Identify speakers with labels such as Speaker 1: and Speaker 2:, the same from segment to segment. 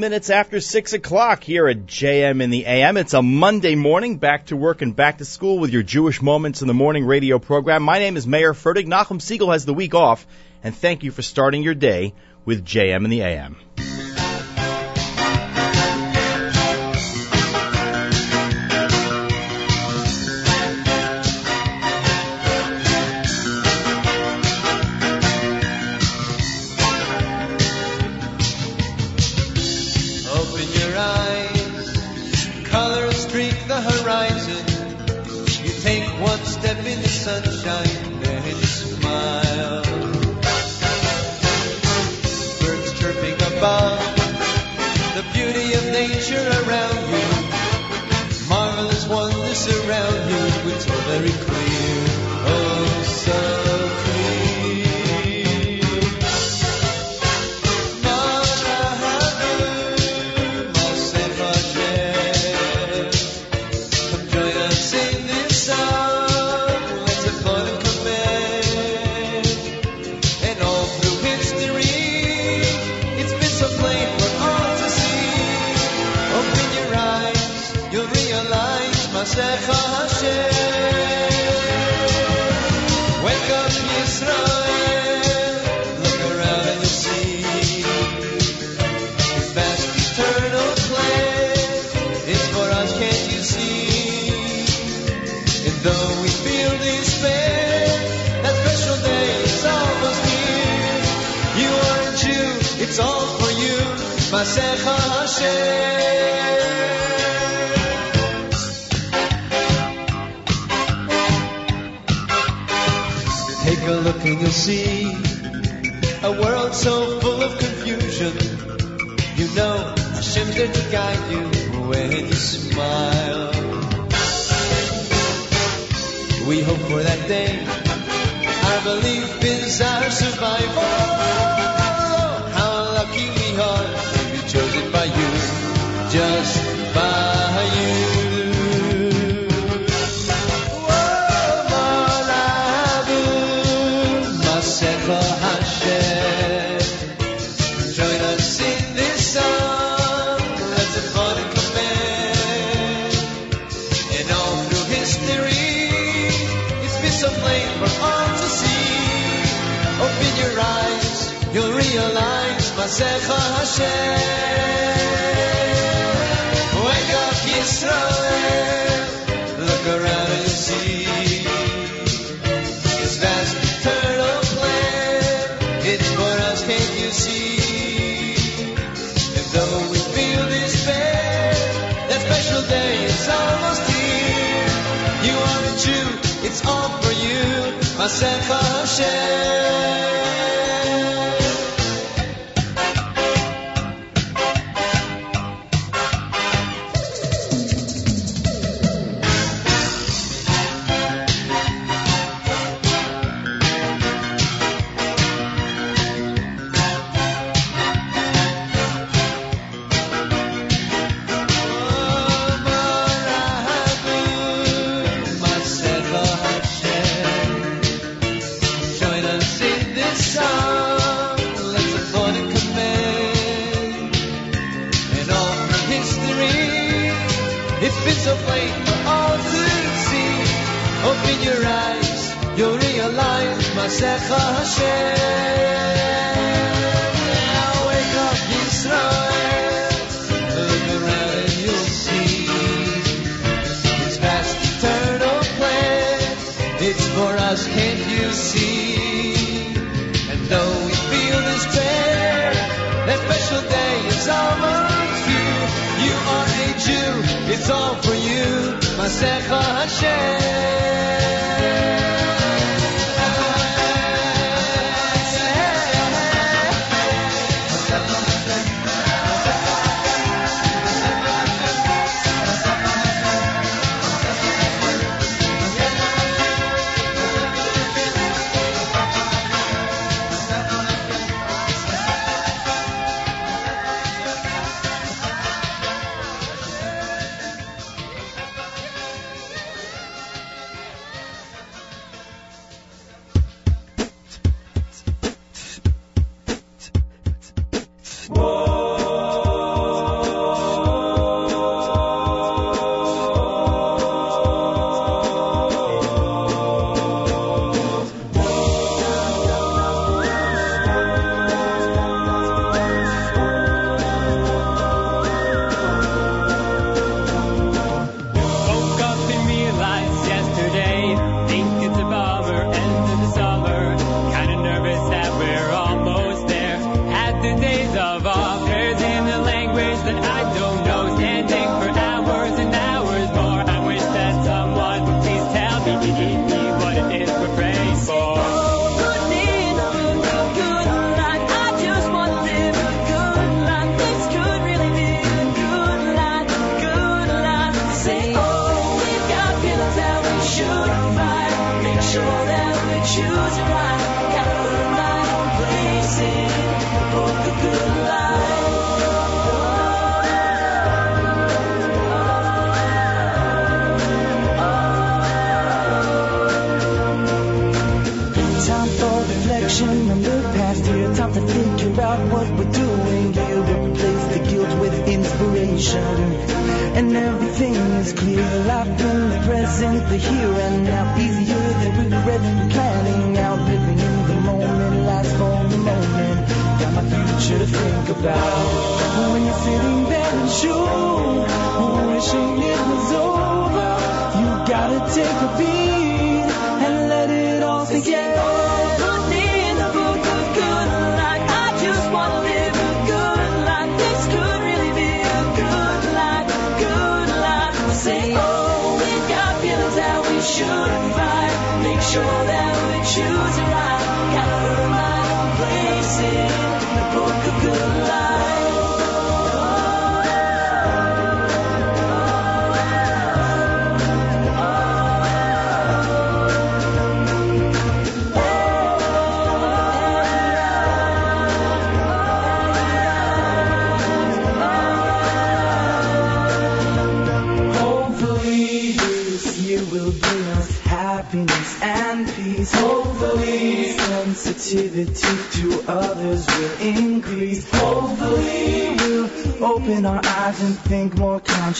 Speaker 1: minutes after six o'clock here at JM in the AM. It's a Monday morning, back to work and back to school with your Jewish Moments in the Morning radio program. My name is Mayer Fertig. Nachum Segal has the week off,
Speaker 2: and thank you for starting your day with JM in the AM.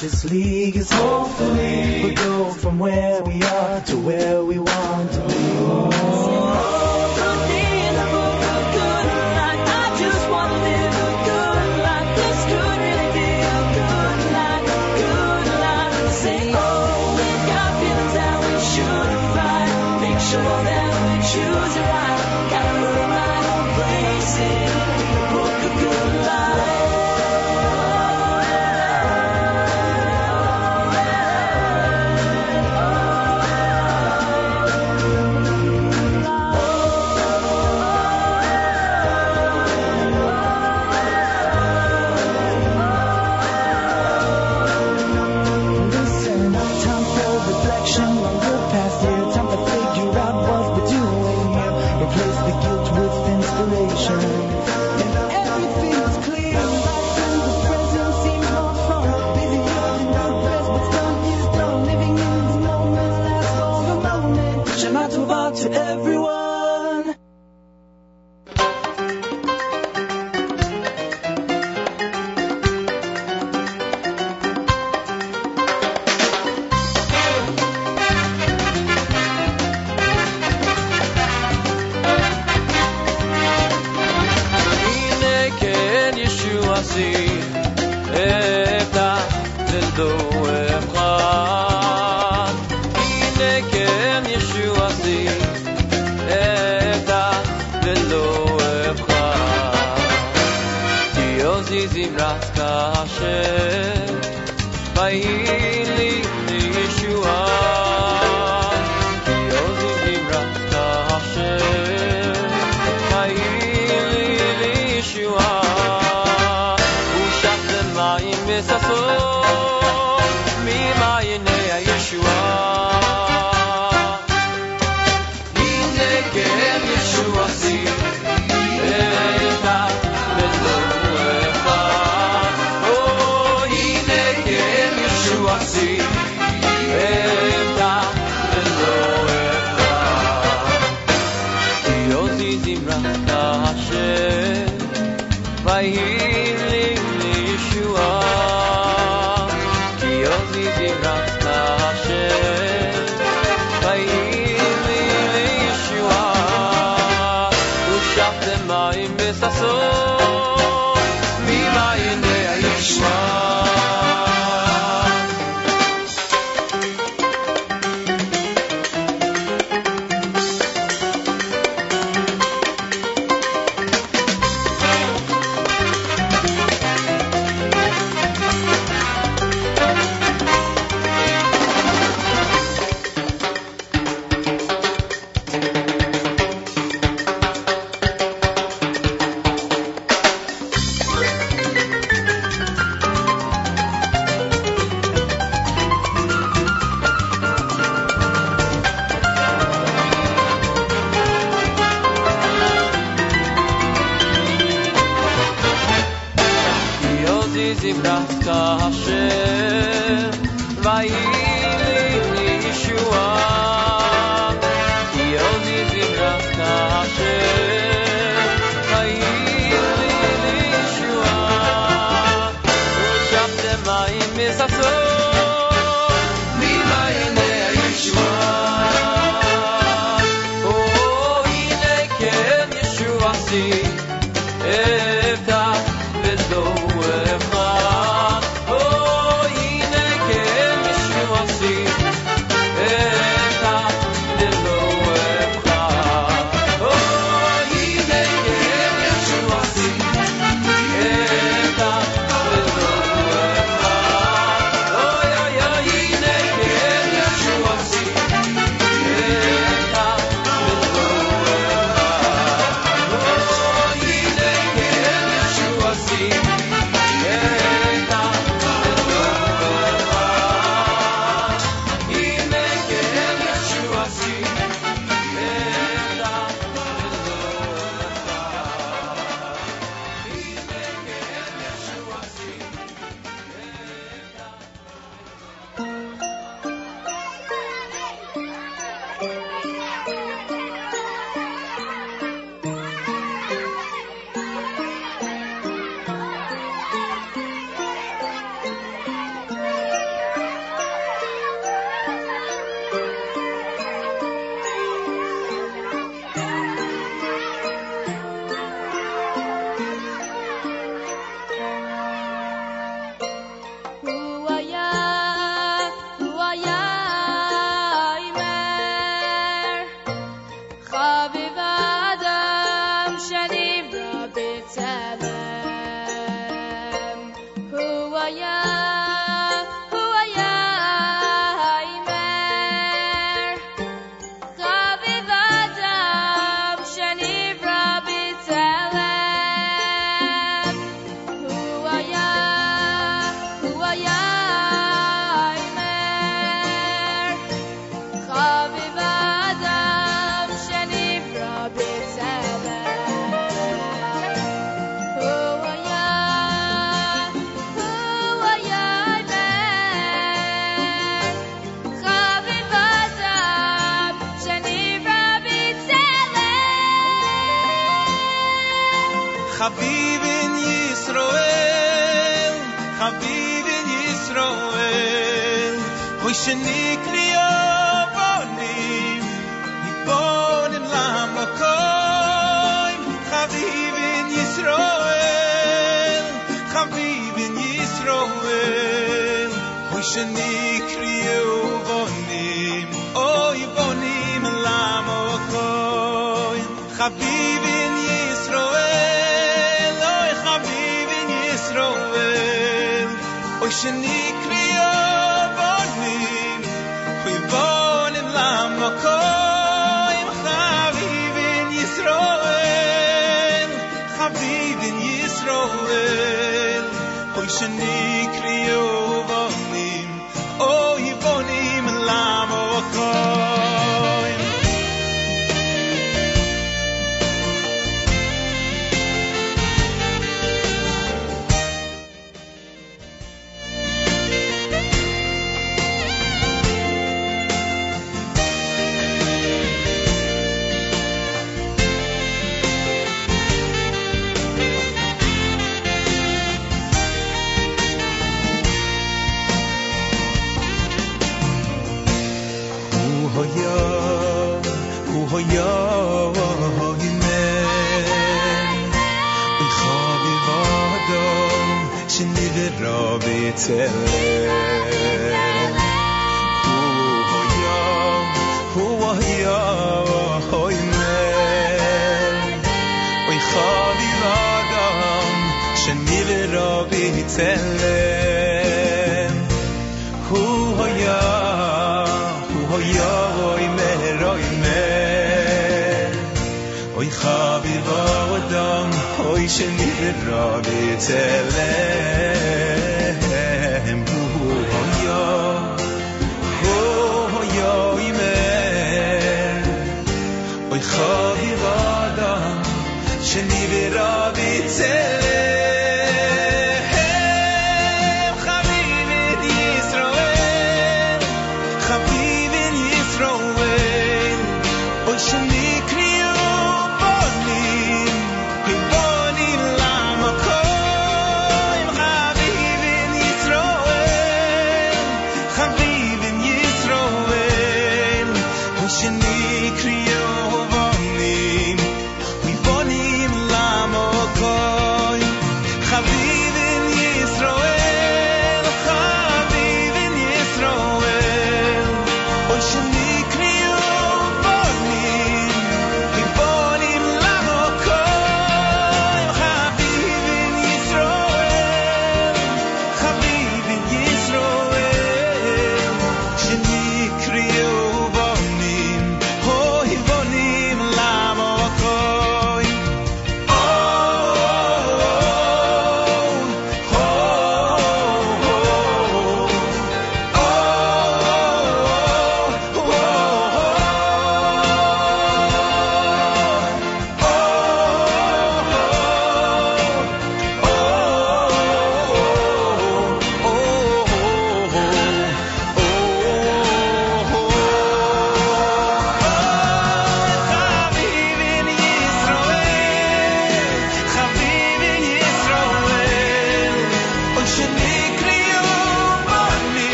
Speaker 2: Consciously.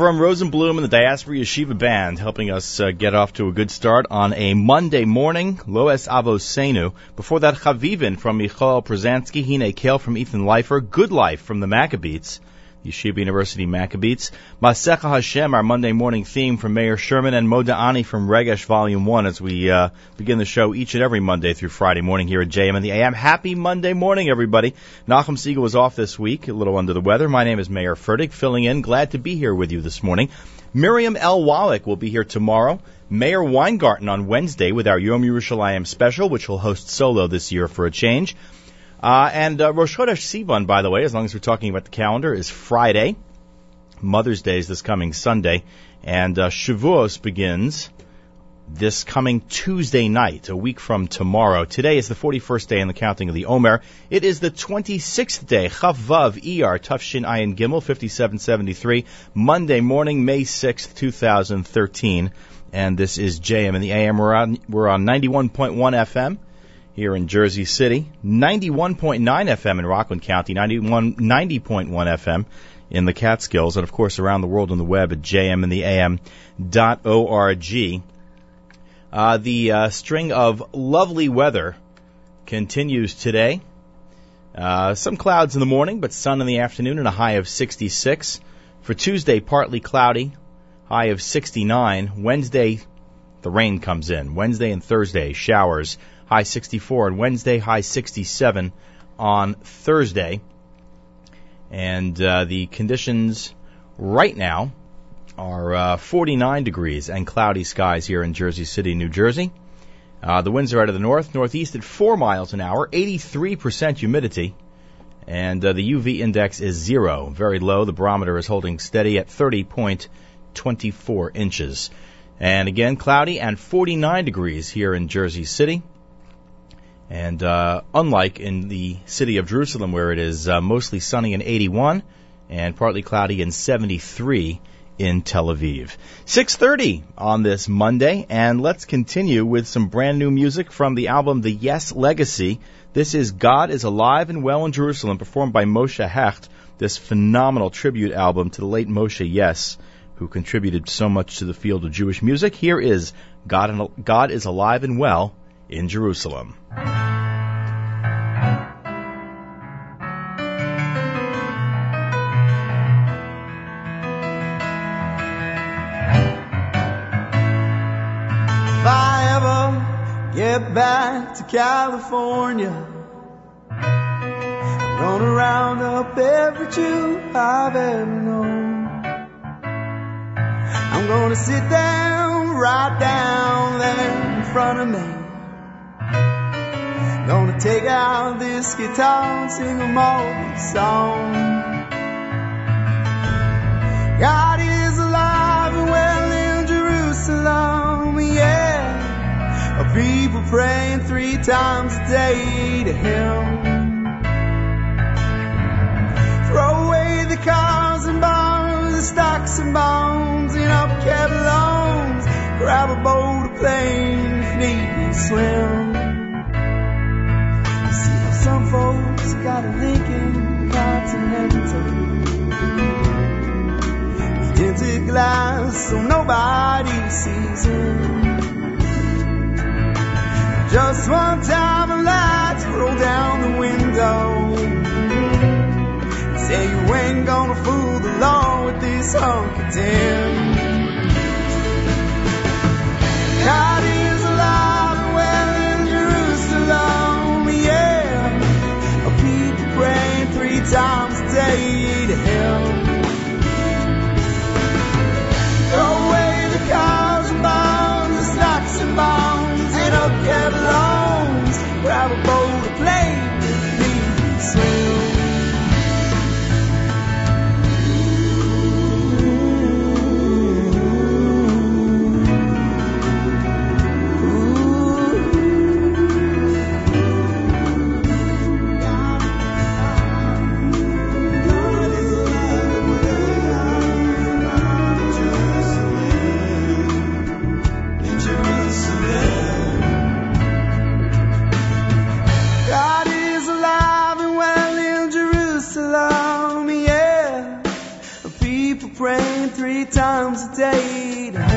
Speaker 1: Avram Rosenblum and the Diaspora Yeshiva Band helping us uh, get off to a good start on a Monday morning. Loes Avosenu. Before that, Chavivin from Michal Przansky, Hine Kale from Ethan Leifer, Good Life from the Maccabees. Yeshiva University Maccabees. Masecha Hashem, our Monday morning theme from Mayor Sherman and Moda Ani from Regesh Volume 1 as we uh, begin the show each and every Monday through Friday morning here at JM and the AM. Happy Monday morning, everybody. Nachum Segal was off this week, a little under the weather. My name is Mayer Fertig, filling in. Glad to be here with you this morning. Miriam L. Wallach will be here tomorrow. Mayor Weingarten on Wednesday with our Yom Yerushalayim special, which will host solo this year for a change. Uh, and uh, Rosh Chodesh Sivan, by the way, as long as we're talking about the calendar, is Friday. Mother's Day is this coming Sunday, and uh, Shavuos begins this coming Tuesday night, a week from tomorrow. Today is the 41st day in the counting of the Omer. It is the 26th day, Chav Vav ER Tufshin Ayin Gimel 5773, Monday morning, May 6th, 2013. And this is JM in the AM. We're on, we're on 91.1 FM here in Jersey City, 91.9 FM in Rockland County, 91, 90.1 FM in the Catskills, and of course around the world on the web at jmintheam.org. Uh, the uh, string of lovely weather continues today. Uh, some clouds in the morning, but sun in the afternoon and a high of 66. For Tuesday, partly cloudy, high of 69. Wednesday, the rain comes in. Wednesday and Thursday, showers, high 64. And Wednesday, high 67 on Thursday. And uh, the conditions right now are uh, 49 degrees and cloudy skies here in Jersey City, New Jersey. Uh, the winds are out of the north, northeast at 4 miles an hour, 83% humidity, and uh, the UV index is zero, very low. The barometer is holding steady at 30.24 inches. And again, cloudy and 49 degrees here in Jersey City. And uh, unlike in the city of Jerusalem, where it is uh, mostly sunny and 81, and partly cloudy and 73 in Tel Aviv. 6:30 on this Monday and let's continue with some brand new music from the album The Yess Legacy. This is God is Alive and Well in Jerusalem performed by Moshe Hecht, this phenomenal tribute album to the late Moshe Yess who contributed so much to the field of Jewish music. Here is God, God is Alive and Well in Jerusalem.
Speaker 3: If I ever get back to California, I'm gonna round up every Jew I've ever known. I'm gonna sit down right down there in front of me. Gonna take out this guitar and sing a all song. God is alive and well in Jerusalem, yeah. A people praying three times a day to Him. Throw away the cars and bars, the stocks and bonds, and upkept loans. Grab a boat, a plane if need be swim. Folks got a Lincoln Continental tinted glass so nobody sees him. Just one time lights roll down the window. Say you ain't gonna fool the law with this hunk of times a day to Him. Throw away the cars and bonds, the stocks and bonds, and upkept loans. Grab a boat,
Speaker 4: three times a day.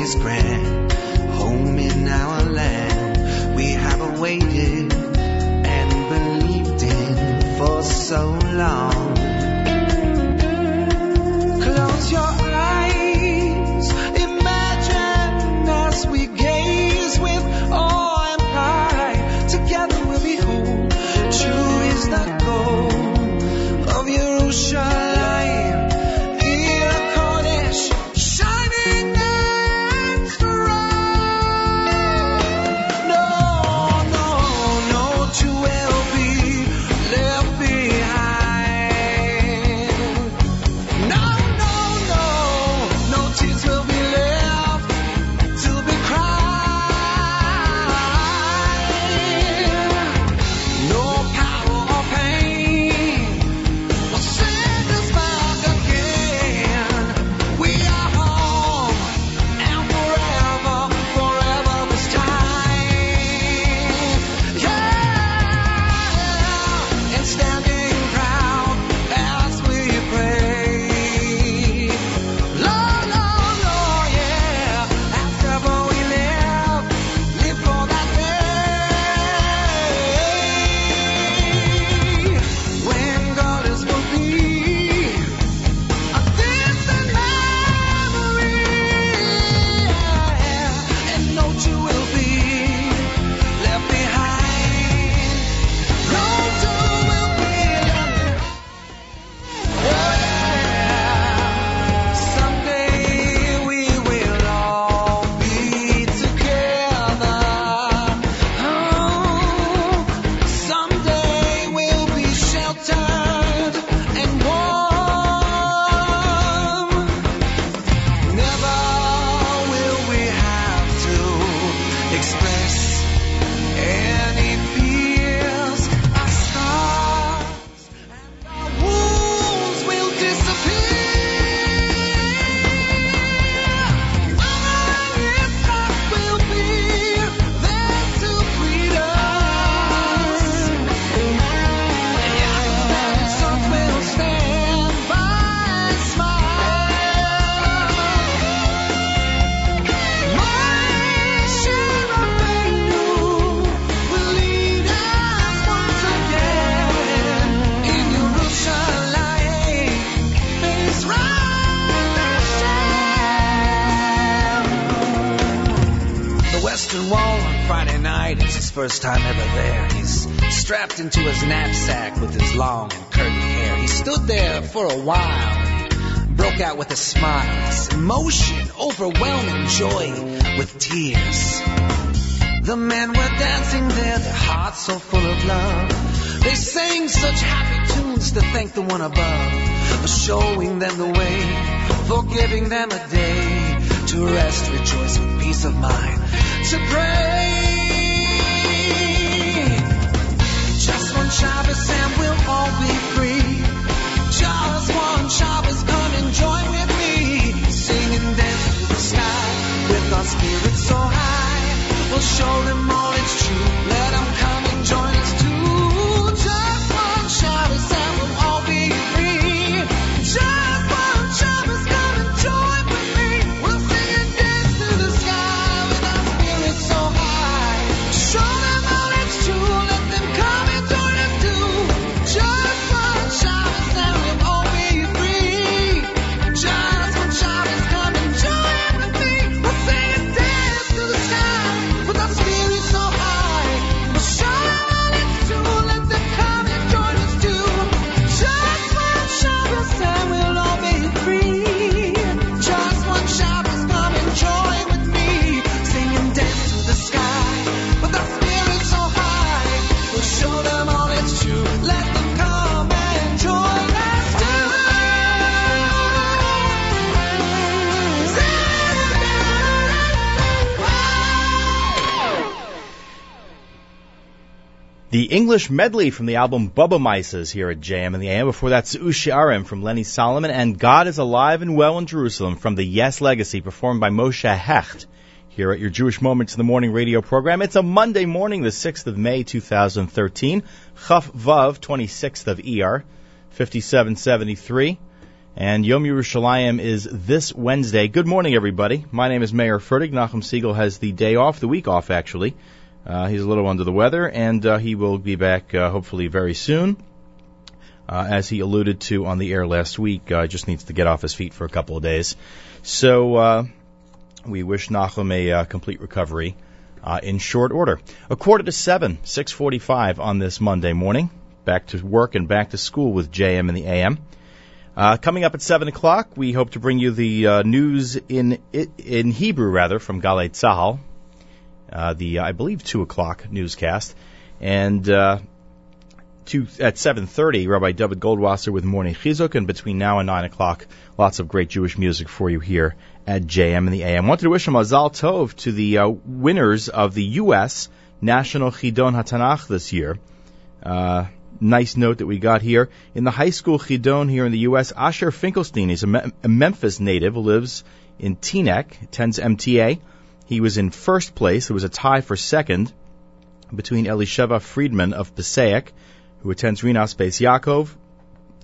Speaker 4: is grand. Home in our land, we have awaited and believed in for so long.
Speaker 5: Joy with tears. The men were dancing there, their hearts so full of love. They sang such happy tunes to thank the one above for showing them the way, for giving them a day to rest, rejoice with peace of mind, to pray. Just one Shabbos and we'll all be free. Just one our spirits so high. We'll show them all it's true.
Speaker 1: English medley from the album Bubba Mices here at JM and the AM. Before that's Ushi Arim from Lenny Solomon and God is Alive and Well in Jerusalem from the Yess Legacy performed by Moshe Hecht here at your Jewish Moments in the Morning radio program. It's a Monday morning, the 6th of May 2013, Chaf Vav, 26th of ER, 5773. And Yom Yerushalayim is this Wednesday. Good morning, everybody. My name is Mayer Fertig. Nachum Segal has the day off, the week off, actually. Uh, he's a little under the weather, and uh, he will be back uh, hopefully very soon. Uh, as he alluded to on the air last week, uh, just needs to get off his feet for a couple of days. So uh, we wish Nachum a uh, complete recovery in short order. A quarter to seven, 6:45 on this Monday morning. Back to work and back to school with JM and the AM. Coming up at seven o'clock, we hope to bring you the news in in Hebrew, rather, from Galei Tzahal, uh, the I believe two o'clock newscast, and uh, two, at seven thirty, Rabbi David Goldwasser with Morning Chizuk, and between now and nine o'clock, lots of great Jewish music for you here at JM and the AM. Wanted to wish a Mazal Tov to the uh, winners of the U.S. National Chidon Hatanach this year. Uh, nice note that we got here. In the high school Chidon here in the U.S., Asher Finkelstein, he's a, Me- a Memphis native lives in Teaneck, attends MTA. He was in first place. There was a tie for second between Elisheva Friedman of Passaic, who attends Rinas Beis Yaakov,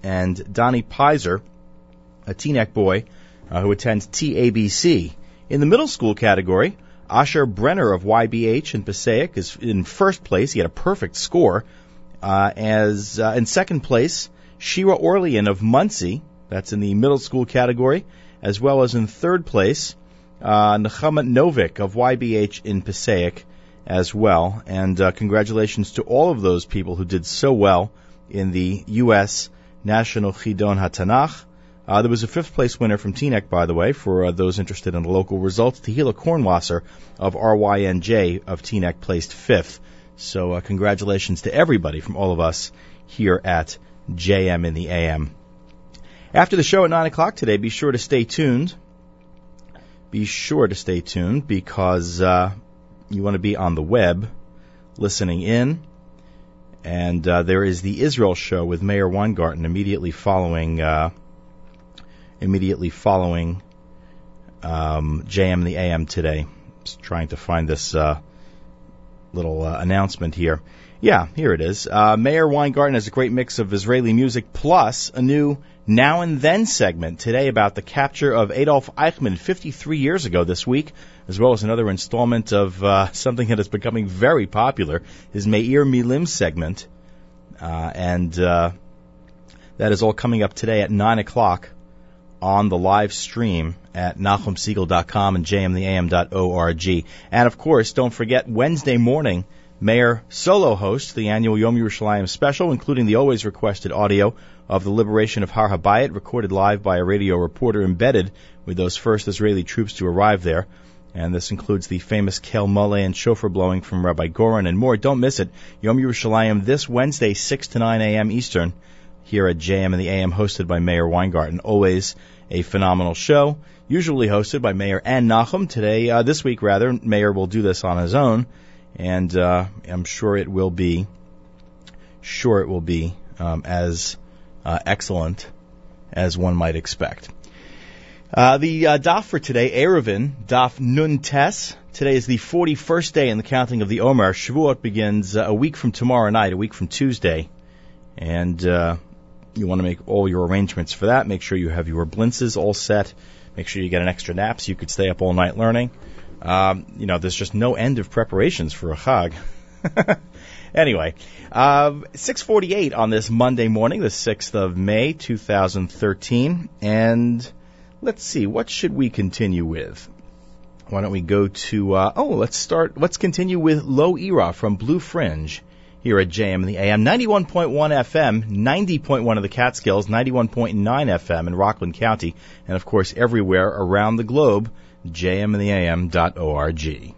Speaker 1: and Donnie Pizer, a Teaneck boy uh, who attends TABC. In the middle school category, Asher Brenner of YBH in Passaic is in first place. He had a perfect score. Uh, as uh, in second place, Shira Orlean of Monsey, that's in the middle school category, as well as in third place, uh, Nechama Novik of YBH in Passaic as well. And uh, congratulations to all of those people who did so well in the U.S. National Chidon HaTanach. Uh, there was a fifth place winner from Teaneck, by the way, for uh, those interested in the local results. Tehila Kornwasser of RYNJ of Teaneck placed fifth. So uh, congratulations to everybody from all of us here at JM in the AM. After the show at 9 o'clock today, be sure to stay tuned. Be sure to stay tuned because uh, you want to be on the web listening in. And uh, there is the Israel show with Meir Weingarten immediately following uh, immediately following um, JM the AM today. Just trying to find this uh, little uh, announcement here. Yeah, here it is. Uh, Meir Weingarten has a great mix of Israeli music plus a new Now and Then segment today about the capture of Adolf Eichmann 53 years ago this week, as well as another installment of uh, something that is becoming very popular, his Meir Milim segment. Uh, and uh, that is all coming up today at 9 o'clock on the live stream at NachumSegal.com and jmtheam.org. And of course, don't forget Wednesday morning, Meir solo hosts the annual Yom Yerushalayim special, including the always requested audio of the liberation of Har Habayit, recorded live by a radio reporter embedded with those first Israeli troops to arrive there. And this includes the famous Kel Maleh and shofar blowing from Rabbi Goren and more. Don't miss it. Yom Yerushalayim this Wednesday, 6 to 9 a.m. Eastern, here at JM and the AM, hosted by Meir Weingarten. Always a phenomenal show, usually hosted by Meir and Nachum. Today, uh, this week rather, Meir will do this on his own, and uh, I'm sure it will be, sure it will be um, as uh, excellent as one might expect. Uh, the uh, daf for today, Eruvin, daf Nun Tes. Today is the 41st day in the counting of the Omer. Shavuot begins uh, a week from tomorrow night, a week from Tuesday. And uh, you want to make all your arrangements for that. Make sure you have your blintzes all set. Make sure you get an extra nap so you could stay up all night learning. Um, you know, there's just no end of preparations for a Chag. anyway, uh, 6:48 on this Monday morning, the 6th of May, 2013, and let's see, what should we continue with? Why don't we go to? Uh, oh, let's start. Let's continue with Low Era from Blue Fringe here at JM and the AM. 91.1 FM, 90.1 of the Catskills, 91.9 FM in Rockland County, and of course everywhere around the globe. JMandtheAM.org.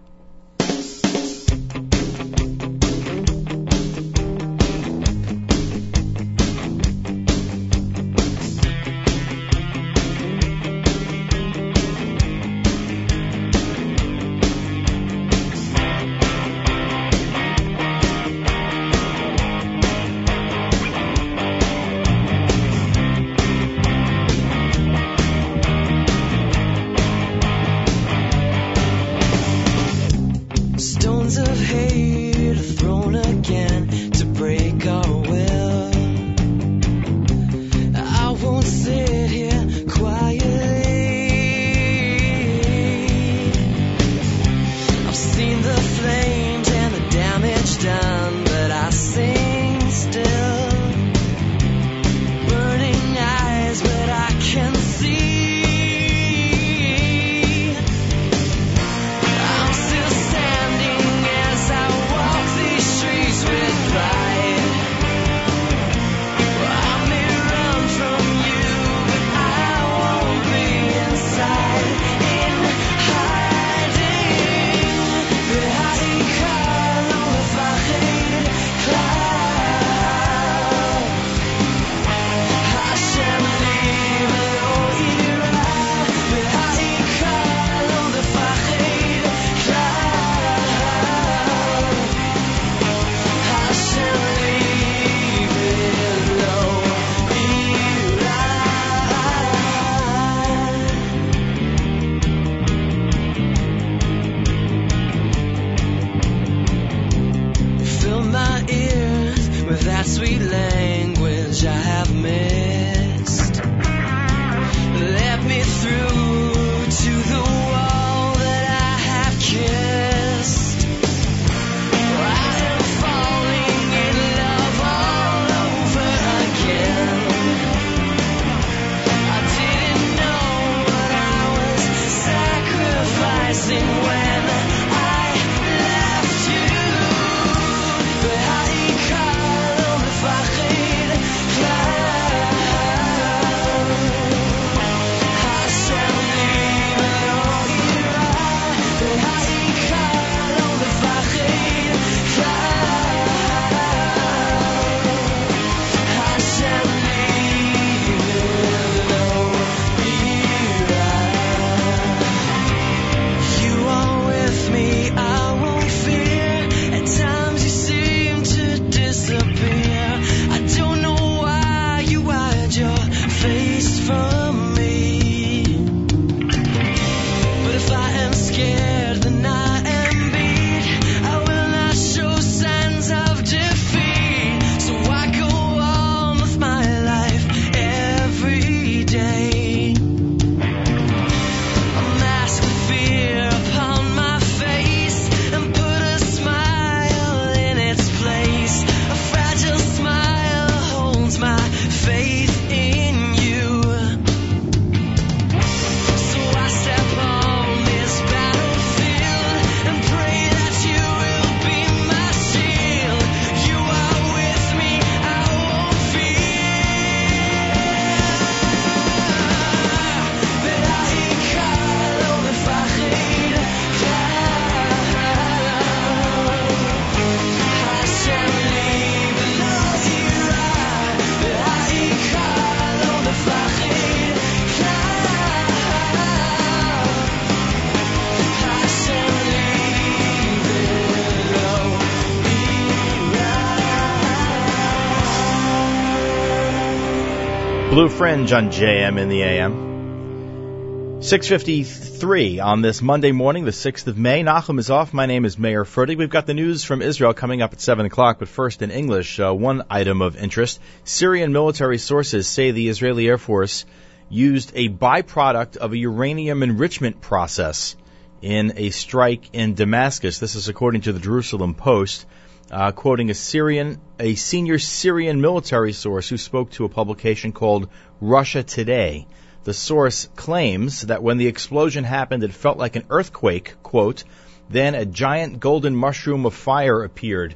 Speaker 1: Blue Fringe on JM in the AM. 653 on this Monday morning, the 6th of May. Nachum is off. My name is Mayer Fertig. We've got the news from Israel coming up at 7 o'clock, but first in English, uh, one item of interest. Syrian military sources say the Israeli Air Force used a byproduct of a uranium enrichment process in a strike in Damascus. This is according to the Jerusalem Post, uh, quoting a Syrian, a senior Syrian military source who spoke to a publication called Russia Today. The source claims that when the explosion happened, it felt like an earthquake, quote, then a giant golden mushroom of fire appeared.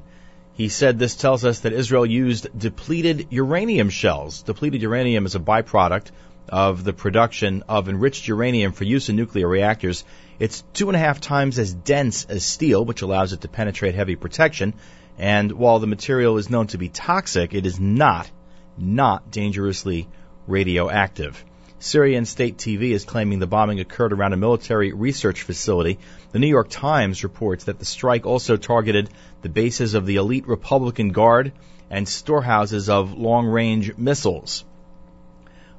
Speaker 1: He said this tells us that Israel used depleted uranium shells. Depleted uranium is a byproduct of the production of enriched uranium for use in nuclear reactors. It's two and a half times as dense as steel, which allows it to penetrate heavy protection. And while the material is known to be toxic, it is not, not dangerously radioactive. Syrian state TV is claiming the bombing occurred around a military research facility. The New York Times reports that the strike also targeted the bases of the elite Republican Guard and storehouses of long range missiles.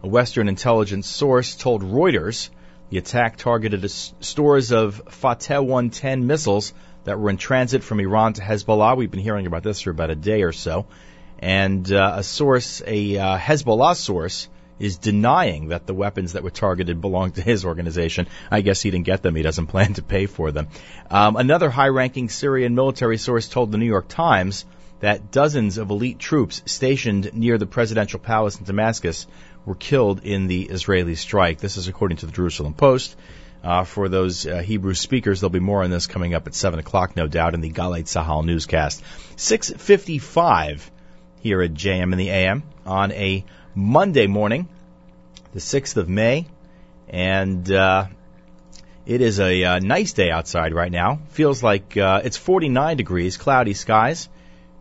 Speaker 1: A Western intelligence source told Reuters the attack targeted stores of Fateh 110 missiles that were in transit from Iran to Hezbollah. We've been hearing about this for about a day or so. And uh, a source, a uh, Hezbollah source, is denying that the weapons that were targeted belonged to his organization. I guess he didn't get them. He doesn't plan to pay for them. Um, another high-ranking Syrian military source told the New York Times that dozens of elite troops stationed near the presidential palace in Damascus were killed in the Israeli strike. This is according to the Jerusalem Post. Uh, for those uh, Hebrew speakers, there'll be more on this coming up at 7 o'clock, no doubt, in the Galei Tzahal newscast. 655 here at JM in the AM on a Monday morning, the 6th of May, and uh, it is a uh, nice day outside right now. Feels like uh, it's 49 degrees, cloudy skies.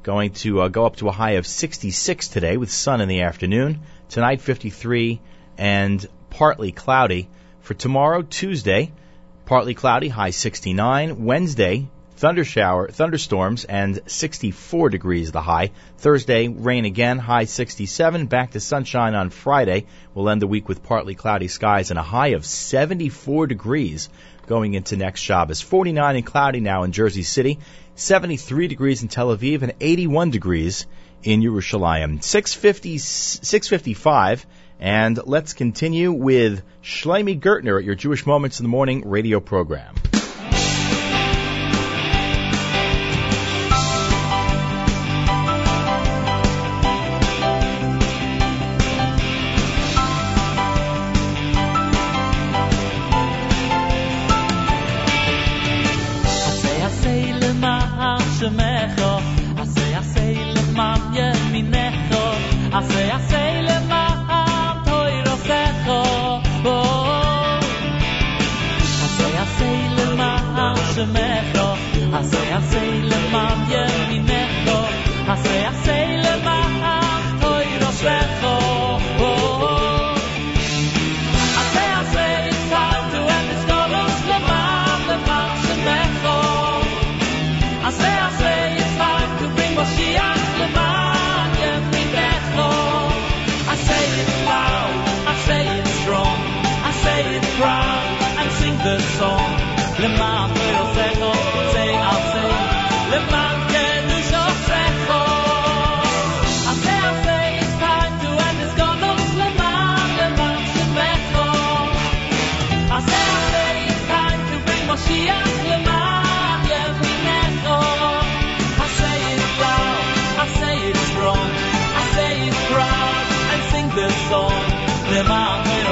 Speaker 1: Going to uh, go up to a high of 66 today with sun in the afternoon. Tonight 53 and partly cloudy. For tomorrow, Tuesday, partly cloudy, high 69. Wednesday, thunder shower, thunderstorms, and 64 degrees the high. Thursday, rain again, high 67. Back to sunshine on Friday. We'll end the week with partly cloudy skies and a high of 74 degrees going into next Shabbos. 49 and cloudy now in Jersey City, 73 degrees in Tel Aviv, and 81 degrees in Yerushalayim. 650, 655. And let's continue with Shlomi Gertner at your Jewish Moments in the Morning radio program.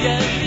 Speaker 6: say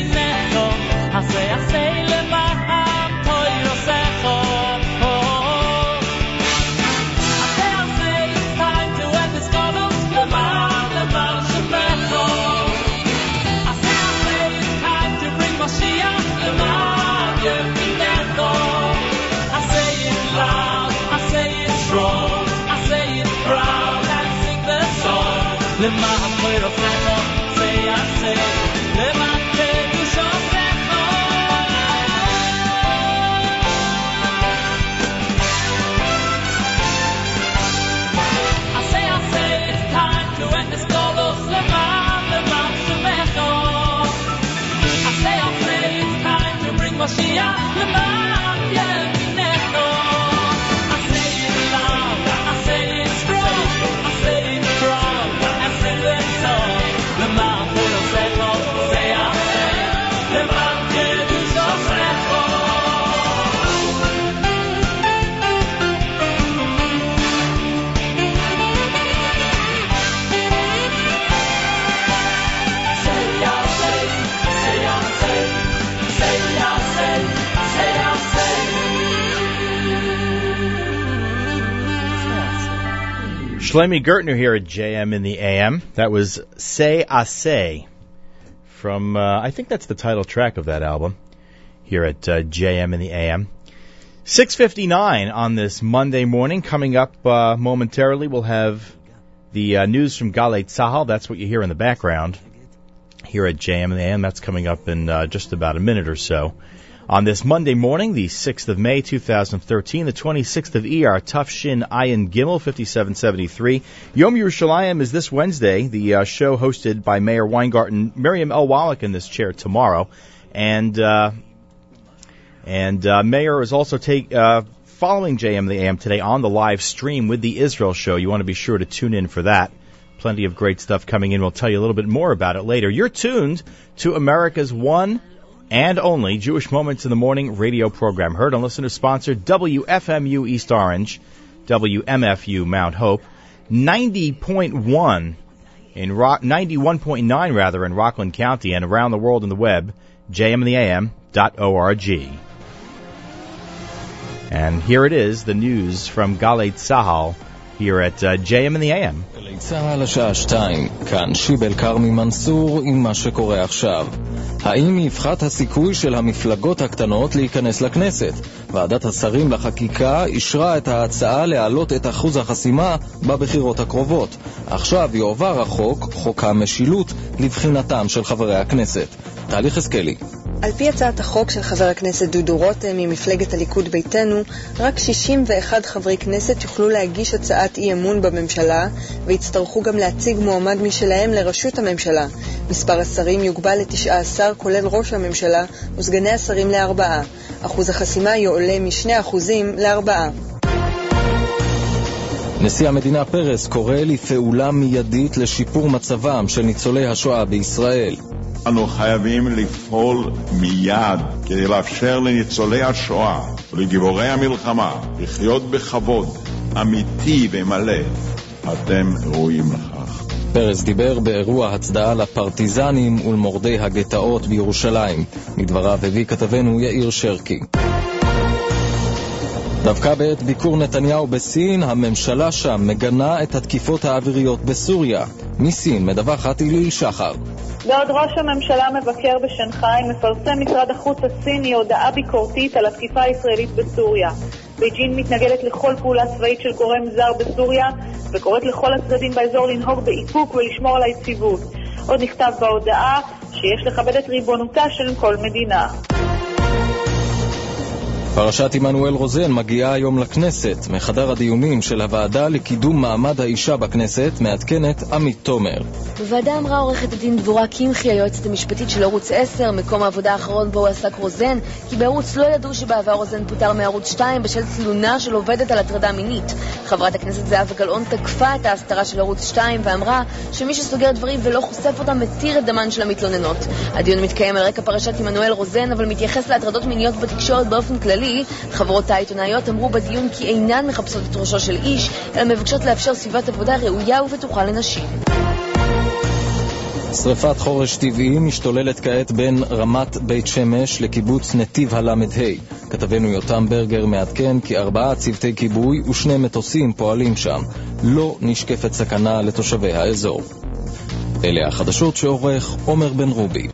Speaker 6: bring
Speaker 1: Shlomi Gertner here at JM in the AM. That was Say I Say from, uh, I think that's the title track of that album here at uh, JM in the AM. 659 on this Monday morning. Coming up uh, momentarily, we'll have the uh, news from Galei Tzahal. That's what you hear in the background here at JM in the AM. That's coming up in uh, just about a minute or so. On this Monday morning, the 6th of May, 2013, the 26th of ER, Tav Shin Ayin Gimel, 5773. Yom Yerushalayim is this Wednesday, the uh, show hosted by Meir Weingarten, Miriam L. Wallach in this chair tomorrow. And, uh, and uh, Meir is also take, uh, following JM the AM today on the live stream with the Israel show. You want to be sure to tune in for that. Plenty of great stuff coming in. We'll tell you a little bit more about it later. You're tuned to America's one and only Jewish Moments in the Morning radio program. Heard on listener sponsored WFMU East Orange, WMFU Mount Hope, 90.1 in Rock, 91.9 rather in Rockland County and around the world on the web, jmandtheam.org. And here it is, the news from Galei Tzahal here at uh, JM in the AM.
Speaker 7: גלי צה"ל השעה שתיים, כאן שיבל כרמי מנסור עם מה שקורה עכשיו. האם יפחת הסיכוי של המפלגות הקטנות להיכנס לכנסת? ועדת השרים לחקיקה אישרה את ההצעה להעלות את אחוז החסימה בבחירות הקרובות. עכשיו יועבר החוק, חוק המשילות, לבחינתם של חברי הכנסת. טלי חזקאלי.
Speaker 8: על פי הצעת החוק של חבר הכנסת דודו רותם ממפלגת הליכוד ביתנו, רק 61 חברי כנסת יוכלו להגיש הצעת אי אמון בממשלה ויצטרכו גם להציג מועמד משלהם לראשות הממשלה. מספר השרים יוגבל ל-19 כולל ראש הממשלה וסגני השרים לארבעה. אחוז החסימה יועלה מ-2% ל-4%.
Speaker 7: נשיא המדינה פרס קורא לפעולה מיידית לשיפור מצבם של ניצולי השואה בישראל.
Speaker 9: אנו חייבים לפעול מיד כדי לאפשר לניצולי השואה ולגיבורי המלחמה לחיות בכבוד אמיתי ומלא. אתם ראויים לכך.
Speaker 7: פרס דיבר באירוע הצדעה לפרטיזנים ולמורדי הגטאות בירושלים. מדבריו הביא כתבנו יאיר שרקי. דווקא בעת ביקור נתניהו בסין, הממשלה שם מגנה את התקיפות האוויריות בסוריה. מסין מדווחת היליל שחר.
Speaker 10: בעוד ראש הממשלה מבקר בשנגחאי, מפרסם משרד החוץ הסיני הודעה ביקורתית על התקיפה הישראלית בסוריה. בייג'ין מתנגדת לכל פעולה צבאית של גורם זר בסוריה, וקוראת לכל הצדדים באזור לנהוג באיפוק ולשמור על היציבות. עוד נכתב בהודעה שיש לכבד את ריבונותה של כל מדינה.
Speaker 7: פרשת עמנואל רוזן מגיעה היום לכנסת. מחדר הדיונים של הוועדה לקידום מעמד האישה בכנסת מעדכנת עמית תומר.
Speaker 11: בוועדה אמרה עורכת הדין דבורה קמחי, היועצת המשפטית של ערוץ 10, מקום העבודה האחרון בו עסק רוזן, כי בערוץ לא ידעו שבעבר רוזן פוטר מערוץ 2 בשל תלונה של עובדת על הטרדה מינית. חברת הכנסת זהבה גלאון תקפה את ההסתרה של ערוץ 2 ואמרה שמי שסוגר דברים ולא חושף אותם מתיר את דמן של המתלוננות. הדיון מתקיים על רקע פרשת עמנואל רוזן, אבל מתייחס להטרדות מיניות בתקשורת באופן כללי. חברות העיתונאיות אמרו בדיון כי אינן מחפשות את ראשו של איש, אלא מבקשות לאפשר סביבת עבודה ראויה ובטוחה לנשים.
Speaker 7: שרפת חורש טבעי משתוללת כעת בין רמת בית שמש לקיבוץ נתיב הל"ה. כתבנו יותם ברגר מעדכן כי ארבעה צוותי כיבוי ושני מטוסים פועלים שם. לא נשקפת סכנה לתושבי האזור. אלה החדשות שעורך עומר בן רובי.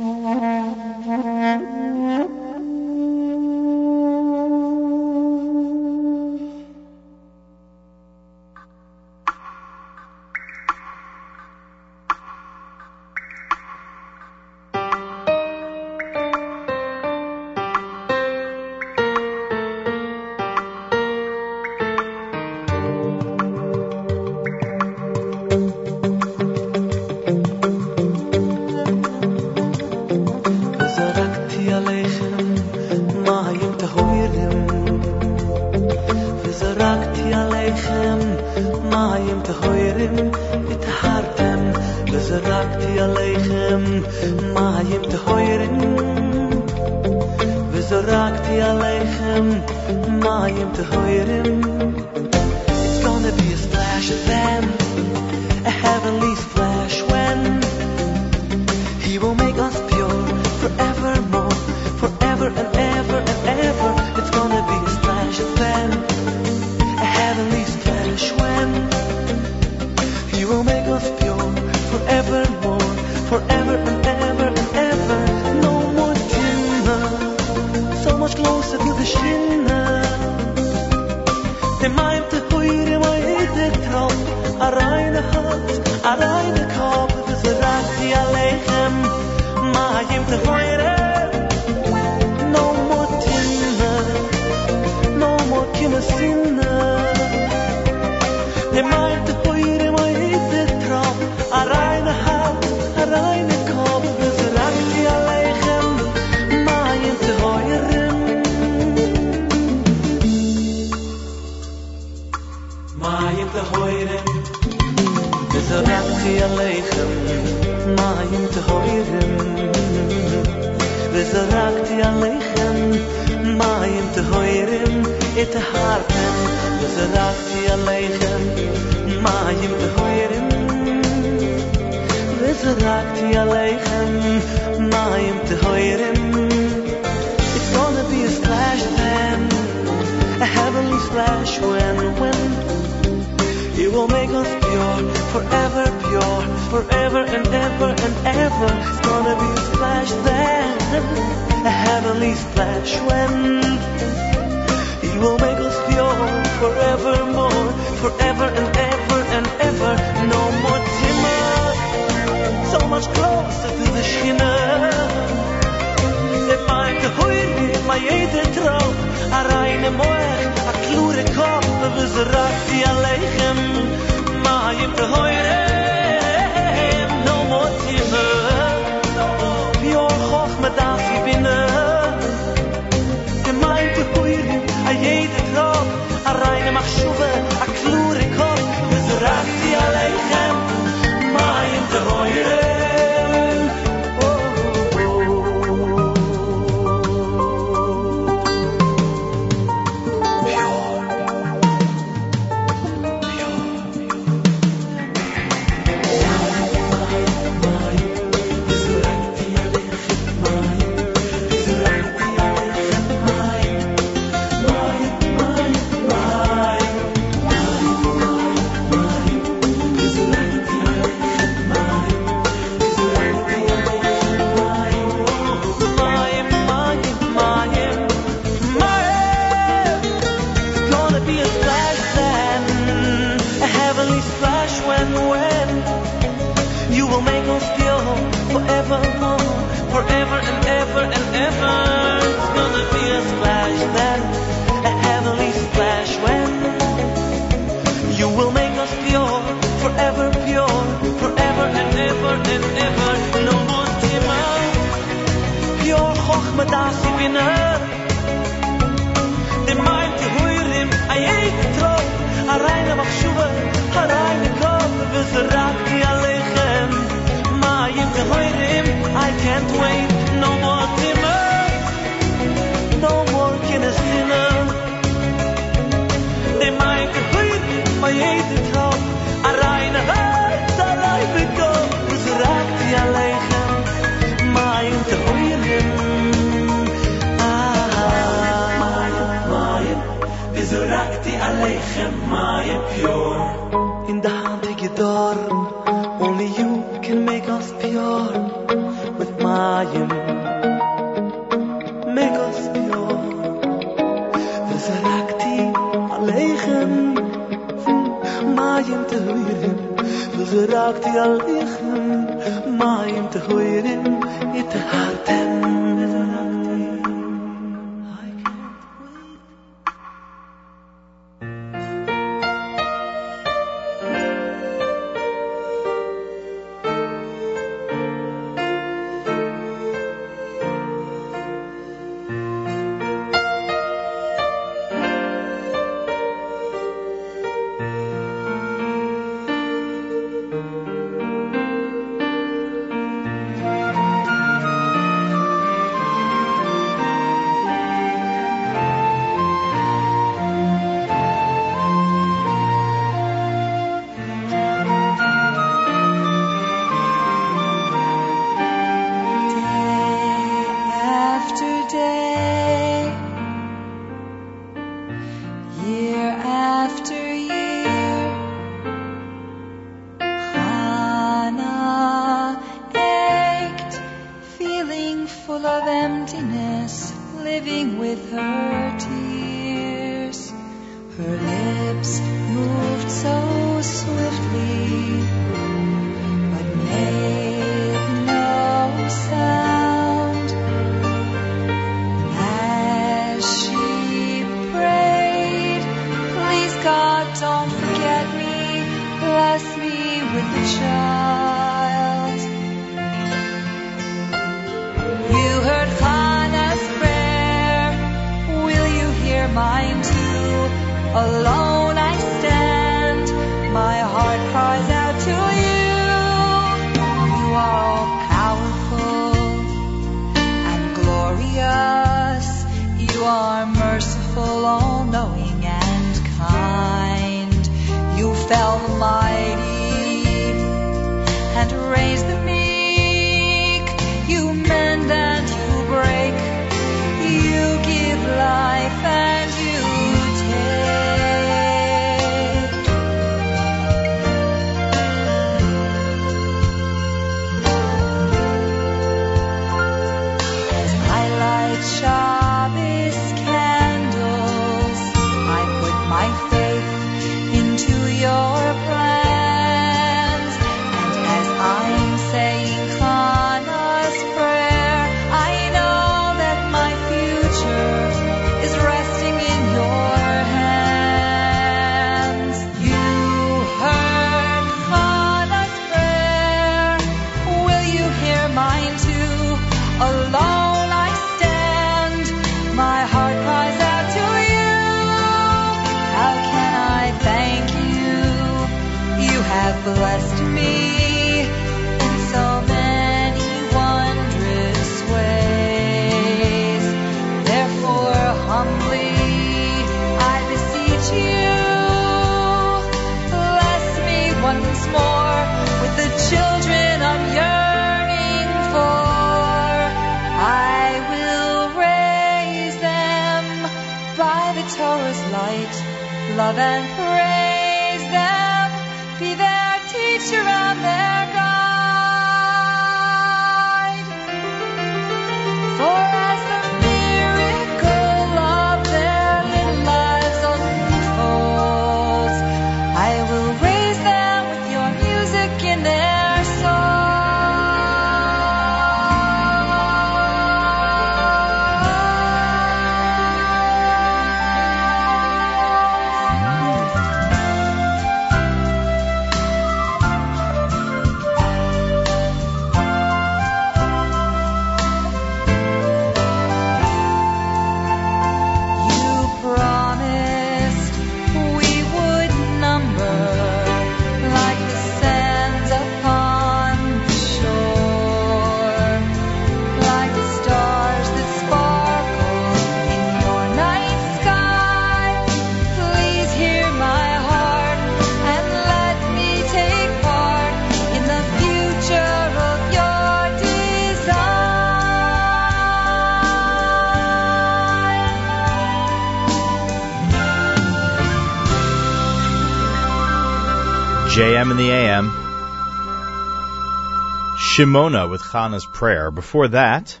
Speaker 1: Shimona with Chana's Prayer. Before that,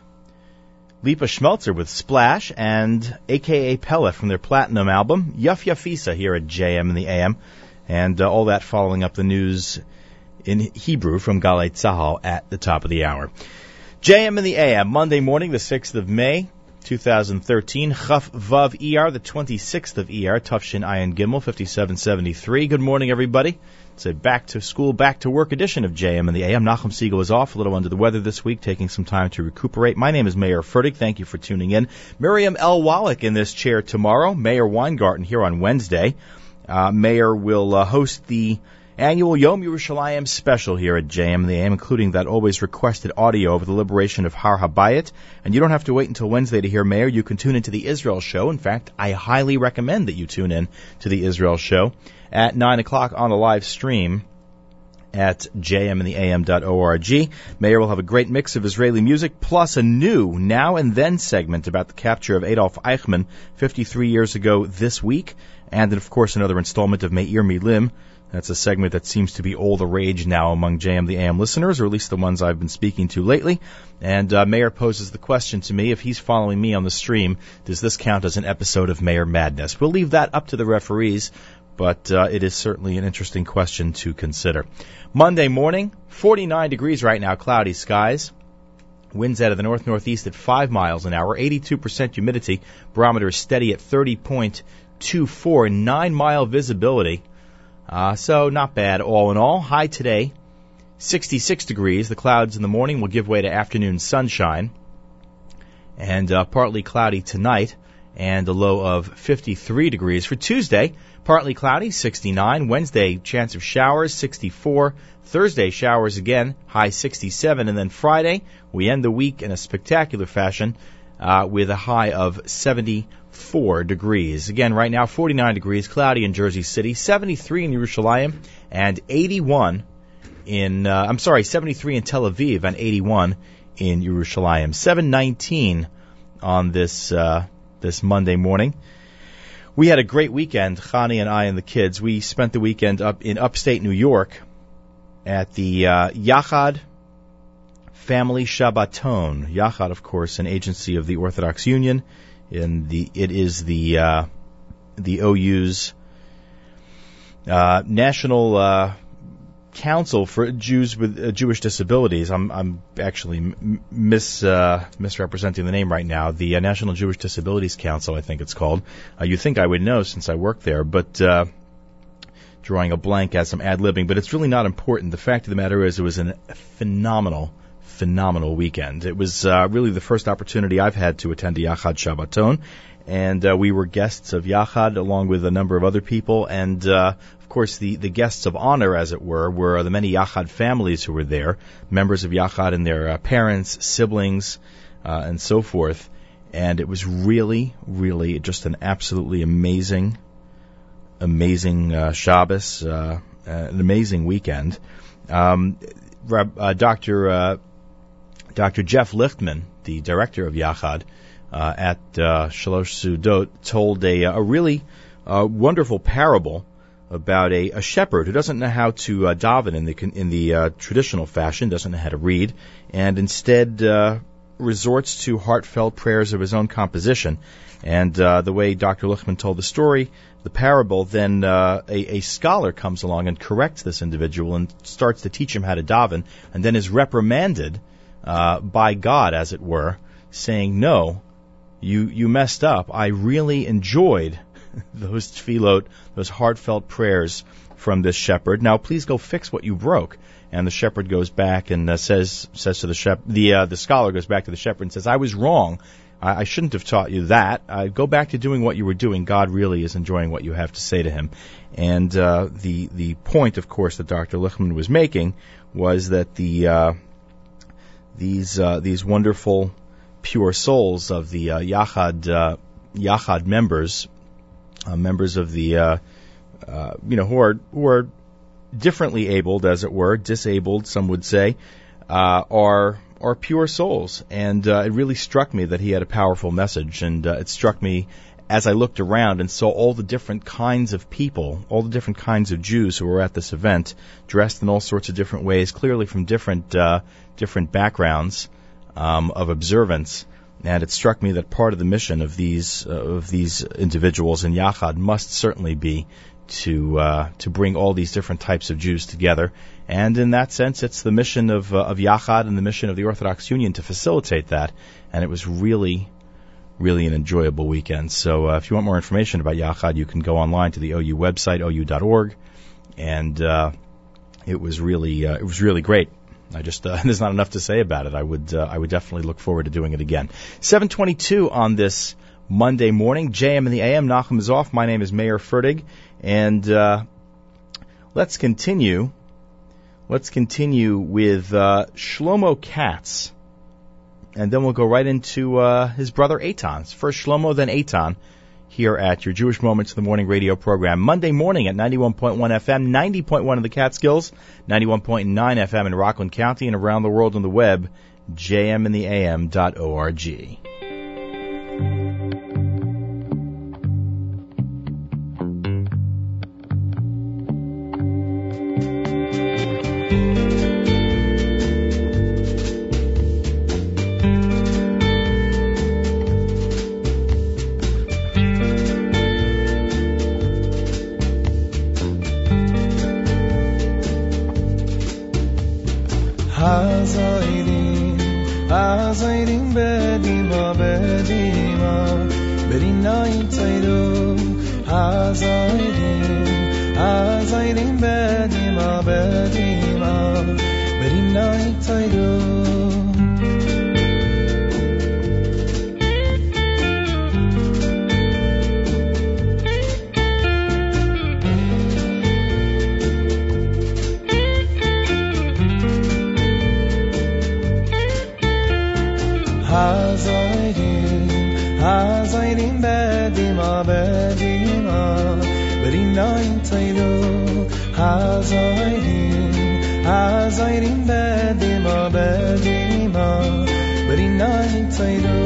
Speaker 1: Lipa Schmelzer with Splash and AKA Pella from their Platinum album, Yuf Yafisa here at JM in the AM. And uh, all that following up the news in Hebrew from Galei Tzahal at the top of the hour. JM in the AM, Monday morning, the 6th of May, 2013, Chaf Vav ER, the 26th of ER, Tav Shin Ayin Gimel, 5773. Good morning, everybody. It's a back to school, back to work edition of JM and the AM. Nachum Segal is off, a little under the weather this week, taking some time to recuperate. My name is Mayer Fertig. Thank you for tuning in. Miriam L. Wallach in this chair tomorrow. Meir Weingarten here on Wednesday. Uh, Mayor will uh, host the annual Yom Yerushalayim special here at JM and the AM, including that always requested audio of the liberation of Har Habayit. And you don't have to wait until Wednesday to hear Meir. You can tune into the Israel show. In fact, I highly recommend that you tune in to the Israel show at 9 o'clock on a live stream at jmintheam.org. Meir will have a great mix of Israeli music plus a new now and then segment about the capture of Adolf Eichmann 53 years ago this week. And of course another installment of Meir Milim. That's a segment that seems to be all the rage now among JM the AM listeners, or at least the ones I've been speaking to lately. And uh, Meir poses the question to me, if he's following me on the stream, does this count as an episode of Meir Madness? We'll leave that up to the referees, but uh, it is certainly an interesting question to consider. Monday morning, 49 degrees right now, cloudy skies. Winds out of the north northeast at 5 miles an hour, 82% humidity, barometer is steady at 30.24, 9 mile visibility. Uh, so not bad all in all. High today, 66 degrees. The clouds in the morning will give way to afternoon sunshine. And uh, partly cloudy tonight and a low of 53 degrees. For Tuesday, partly cloudy, 69. Wednesday, chance of showers, 64. Thursday, showers again, high 67. And then Friday, we end the week in a spectacular fashion uh, with a high of 74 degrees. Again, right now, 49 degrees, cloudy in Jersey City, 73 in Yerushalayim, and 81 in, uh, I'm sorry, 73 in Tel Aviv and 81 in Yerushalayim. 719 on this, uh, this Monday morning. We had a great weekend, Chani and I and the kids. We spent the weekend up in upstate New York at the uh, Yachad Family Shabbaton. Yachad, of course, an agency of the Orthodox Union. In the it is the uh, the OU's uh, national uh, council for Jews with uh, Jewish disabilities. I'm I'm actually m- mis uh, misrepresenting the name right now. The uh, National Jewish Disabilities Council, I think it's called. You think I would know since I work there, but. Drawing a blank as I'm ad libbing, but it's really not important. The fact of the matter is, it was a phenomenal, phenomenal weekend. It was uh, really the first opportunity I've had to attend a Yachad Shabbaton, and uh, we were guests of Yachad along with a number of other people, and uh, of course the, the guests of honor, as it were, were the many Yachad families who were there, members of Yachad and their uh, parents, siblings, uh, and so forth. And it was really, really just an absolutely amazing, amazing uh, Shabbos, uh, an amazing weekend. Um, uh, Dr. Uh, Dr. Jeff Lichtman, the director of Yachad uh, at uh, Shalosh Seudot, told a, a really uh, wonderful parable about a, a shepherd who doesn't know how to uh, daven in the in the uh, traditional fashion, doesn't know how to read, and instead uh, resorts to heartfelt prayers of his own composition. And uh, the way Dr. Lichtman told the story, the parable, then uh, a, a scholar comes along and corrects this individual and starts to teach him how to daven, and then is reprimanded uh, by God, as it were, saying, "No, you you messed up. I really enjoyed those tefillot, those heartfelt prayers from this shepherd. Now, please go fix what you broke." And the shepherd goes back and uh, says says to the shep- the uh, the scholar goes back to the shepherd and says, "I was wrong. I, I shouldn't have taught you that. Uh, go back to doing what you were doing. God really is enjoying what you have to say to him." And uh, the the point, of course, that Dr. Lichtman was making was that the uh, these uh, these wonderful pure souls of the uh, Yachad uh, Yachad members, uh, members of the uh, uh, you know who are who are differently abled, as it were, disabled, some would say, are are pure souls. And it really struck me that he had a powerful message, and it struck me as I looked around and saw all the different kinds of people, all the different kinds of Jews who were at this event, dressed in all sorts of different ways, clearly from different uh, different backgrounds um, of observance. And it struck me that part of the mission of these uh, of these individuals in Yachad must certainly be to uh, to bring all these different types of Jews together. And in that sense, it's the mission of uh, of Yachad and the mission of the Orthodox Union to facilitate that. And it was really really an enjoyable weekend. So uh, if you want more information about Yachad, you can go online to the OU website, ou.org, and uh, it was really uh, it was really great. I just uh, there's not enough to say about it. I would uh, I would definitely look forward to doing it again. 7:22 on this Monday morning, JM and the AM. Nachum is off. My name is Mayer Fertig, and uh, let's continue. Let's continue with uh, Shlomo Katz and then we'll go right into uh, his brother Eitan. First Shlomo, then Eitan, here at your Jewish Moments of the Morning radio program. Monday morning at 91.1 FM, 90.1 in the Catskills, 91.9 FM in Rockland County, and around the world on the web, jmintheam.org.
Speaker 4: حاضرین بدیما بدیما برین این تیرو حاضرین حاضرین بدیما بدیما برین نایم تیرو azoyrin azoyrin bedim o bedim o brinoy tsayrin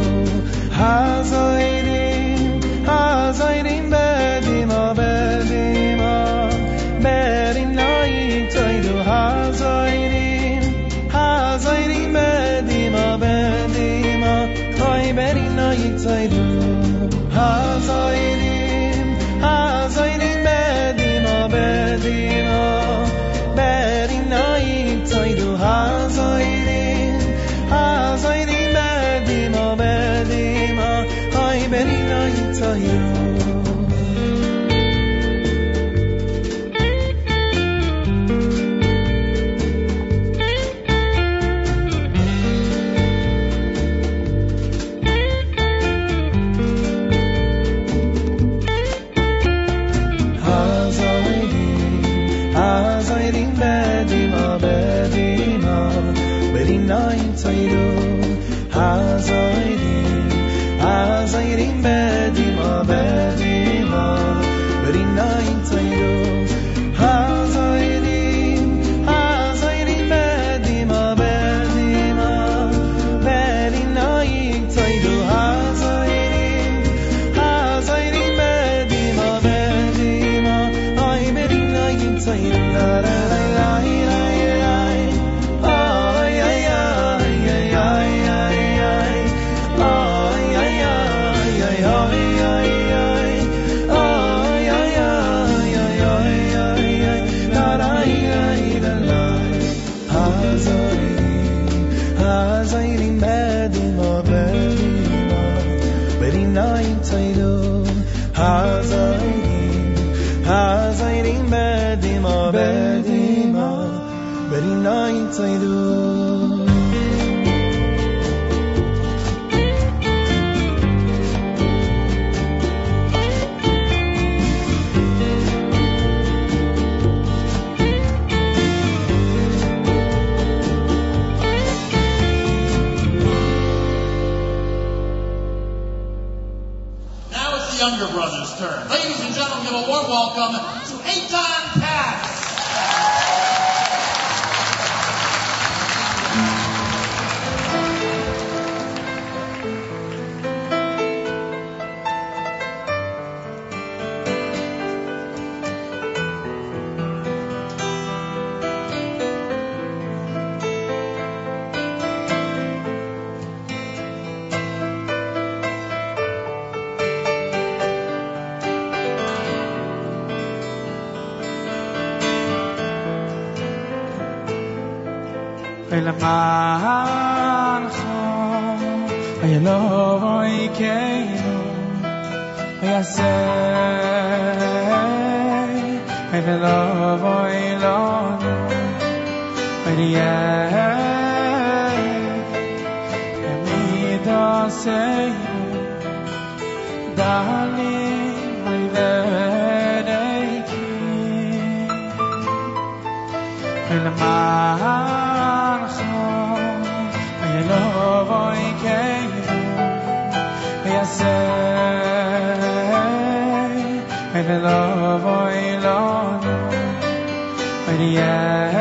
Speaker 4: Yah.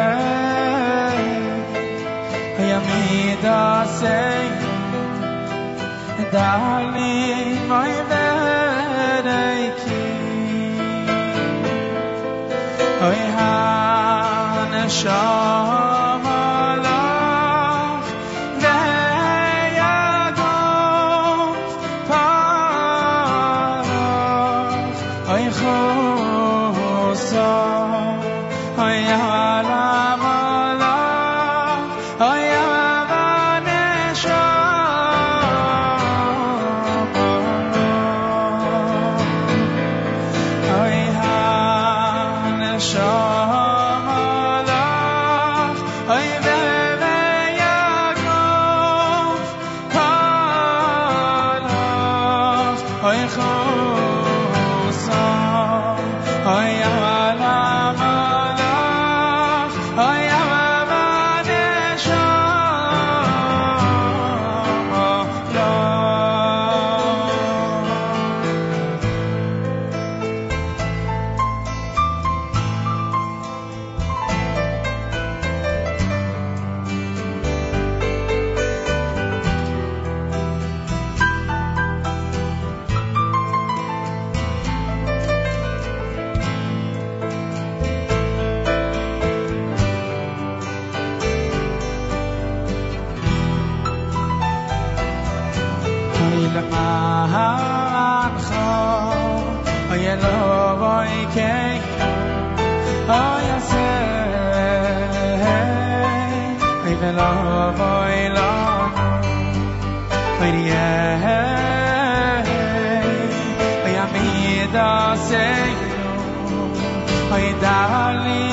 Speaker 4: Khayme da zey. Da li noy veder ikh. Oy hanash. Sheinu dali